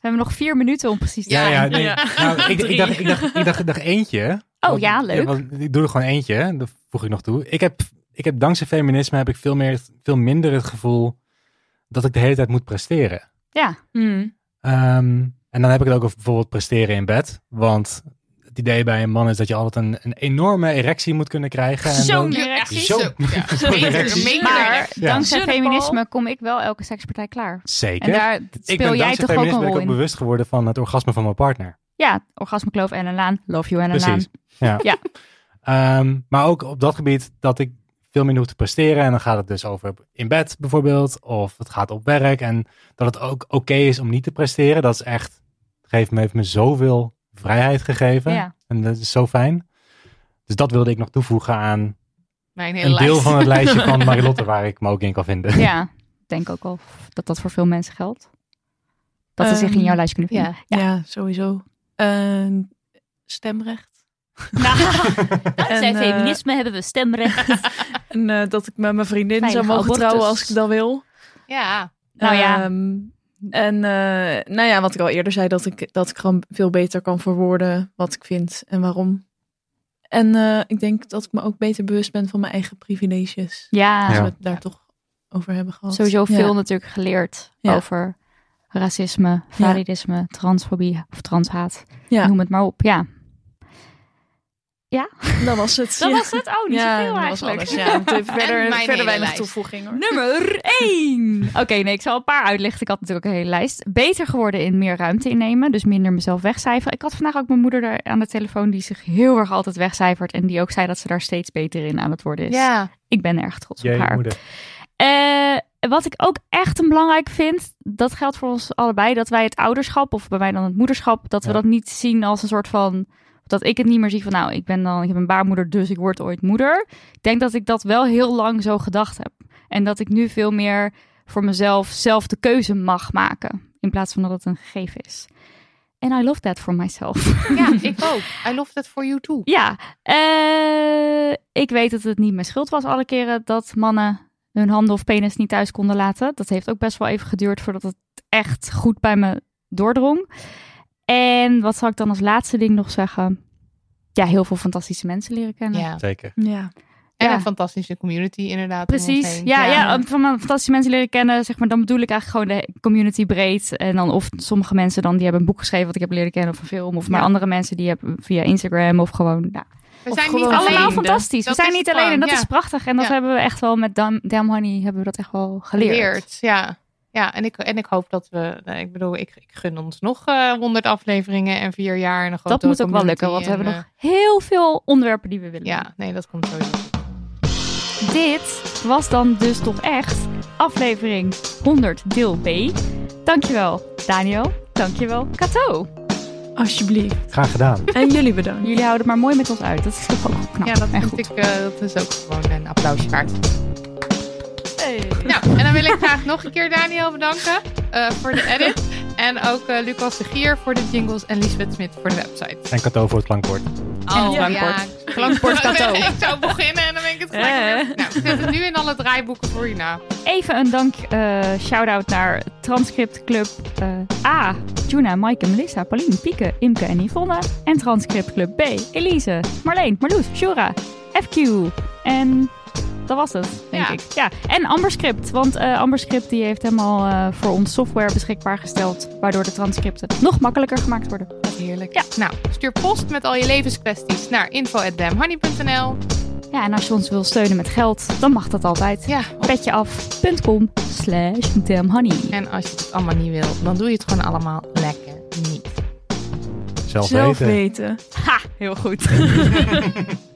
we hebben nog vier minuten om precies te ja, zijn. ja, nee. Ja. Nou, ik, ik, dacht, ik, dacht, ik, dacht, ik dacht eentje. Oh Want- ja, leuk. want ik doe er gewoon eentje. Dat voeg ik nog toe. Ik heb, ik heb dankzij feminisme heb ik veel, meer, veel minder het gevoel dat ik de hele tijd moet presteren. Ja, Hmm. Ehm, en dan heb ik het ook over bijvoorbeeld presteren in bed. Want het idee bij een man is dat je altijd een, een enorme erectie moet kunnen krijgen. En Zo'n erectie. Zo. Ja, [LAUGHS] erectie. maar Ja. dankzij feminisme kom ik wel elke sekspartij klaar. Zeker. En daar ik speel ben jij toch ook een ben ik rol ook in. bewust geworden van het orgasme van mijn partner. Ja, orgasmekloof en een laan. Love you en een laan. Precies. Ja. Ja. [LAUGHS] Ehm, maar ook op dat gebied dat ik veel minder hoef te presteren. En dan gaat het dus over in bed bijvoorbeeld. Of het gaat op werk. En dat het ook oké is om niet te presteren. Dat is echt, het geeft me, heeft me zoveel vrijheid gegeven. Ja. En dat is zo fijn. Dus dat wilde ik nog toevoegen aan Mijn hele een deel lijst. van het lijstje van [LAUGHS] Marilotte waar ik me ook in kan vinden. Ja, ik denk ook wel dat dat voor veel mensen geldt. Dat ze zich in Ehm, jouw lijst kunnen vinden. Ja. Ja, sowieso. Ehm, stemrecht. [LAUGHS] Nou, [LAUGHS] dankzij En, eh, feminisme hebben we stemrecht. En eh, dat ik met mijn vriendin Veilige zou mogen abortus. trouwen als ik dat wil. Ja, Nou ja. Ehm, en eh, nou ja, wat ik al eerder zei, dat ik, dat ik gewoon veel beter kan verwoorden wat ik vind en waarom. En eh, ik denk dat ik me ook beter bewust ben van mijn eigen privileges. Ja, Als we het daar toch over hebben gehad. sowieso Ja. veel natuurlijk geleerd Ja. over racisme, validisme, transfobie of transhaat. Ja. Noem het maar op. Ja, Dat was het. dat ja. was het. Oh, niet ja, zoveel dat eigenlijk. was alles. Ja, [LAUGHS] verder, mijn verder weinig toevoeging hoor. Nummer 1. Oké, nee, ik zal een paar uitlichten. Ik had natuurlijk een hele lijst. Beter geworden in meer ruimte innemen. Dus minder mezelf wegcijferen. Ik had vandaag ook mijn moeder daar aan de telefoon die zich heel erg altijd wegcijfert. En die ook zei dat ze daar steeds beter in aan het worden is. ja. Ik ben erg trots op haar. moeder. Eh, wat ik ook echt een belangrijk vind, dat geldt voor ons allebei, dat wij het ouderschap, of bij mij dan het moederschap, dat we Ja. dat niet zien als een soort van, dat ik het niet meer zie van, nou, ik ben dan, ik heb een baarmoeder, dus ik word ooit moeder. Ik denk dat ik dat wel heel lang zo gedacht heb. En dat ik nu veel meer voor mezelf zelf de keuze mag maken, in plaats van dat het een gegeven is. En I love that for myself. ja, [LAUGHS] ik ook. I love that for you too. Ja, eh, ik weet dat het niet mijn schuld was alle keren dat mannen hun handen of penis niet thuis konden laten. Dat heeft ook best wel even geduurd voordat het echt goed bij me doordrong. En wat zal ik dan als laatste ding nog zeggen? Ja, heel veel fantastische mensen leren kennen. Ja. Zeker. Ja. En Ja. een fantastische community inderdaad. Precies. heen. Ja, ja. van mijn fantastische mensen leren kennen, zeg maar, dan bedoel ik eigenlijk gewoon de community breed. En dan of sommige mensen dan die hebben een boek geschreven wat ik heb leren kennen of een film. Of maar Ja. andere mensen die hebben via Instagram of gewoon nou, We Of zijn niet gewoon alleen. Allemaal vrienden. fantastisch. Dat we zijn niet alleen en dat is ja. prachtig. En dat Ja. hebben we echt wel met Dam, Damn Honey hebben we dat echt wel geleerd. geleerd. Ja, ja en, ik, en ik hoop dat we, nou, ik bedoel, ik, ik gun ons nog eh 100 afleveringen en vier jaar. En een Dat moet ook wel lukken, want we en, hebben eh, nog heel veel onderwerpen die we willen. Ja, nee, dat komt sowieso. doen. Dit was dan dus toch echt aflevering 100 deel B. Dankjewel Daniel. Dankjewel Kato. Alsjeblieft. Graag gedaan. [LAUGHS] En jullie bedankt. Jullie houden het maar mooi met ons uit. Dat is toch ook knap Ja, dat en vind goed. ik, eh, dat is ook gewoon een applausje waard. Hey. Nou, en dan wil ik graag nog een keer Daniel bedanken eh, voor de edit. En ook eh, Lucas de Gier voor de jingles en Lisbeth Smit voor de website. En Cato voor het klankwoord. En het klankbord. Klankbord Kato. [LAUGHS] ik zou beginnen en dan ben ik het gelijk Eh. Nou, ik zet het nu in alle draaiboeken voor je na. Even een dank, eh shout-out naar Transcript Club A, Juna, Maaike, Melissa, Pauline, Pieke, Imke en Yvonne. En Transcript Club B, Elise, Marleen, Marloes, Shura, FQ. En dat was het, denk Ja. ik. Ja, en Amberscript, want eh Amberscript die heeft helemaal eh, voor ons software beschikbaar gesteld, waardoor de transcripten nog makkelijker gemaakt worden. Heerlijk. Ja. Nou, stuur post met al je levenskwesties naar info.damhoney.nl. Ja, en als je ons wil steunen met geld, dan mag dat altijd. Ja, Petjeaf.com slash damnhoney. en als je het allemaal niet wil, dan doe je het gewoon allemaal lekker niet. Zelf, Zelf weten. weten. Ha, heel goed. [LAUGHS]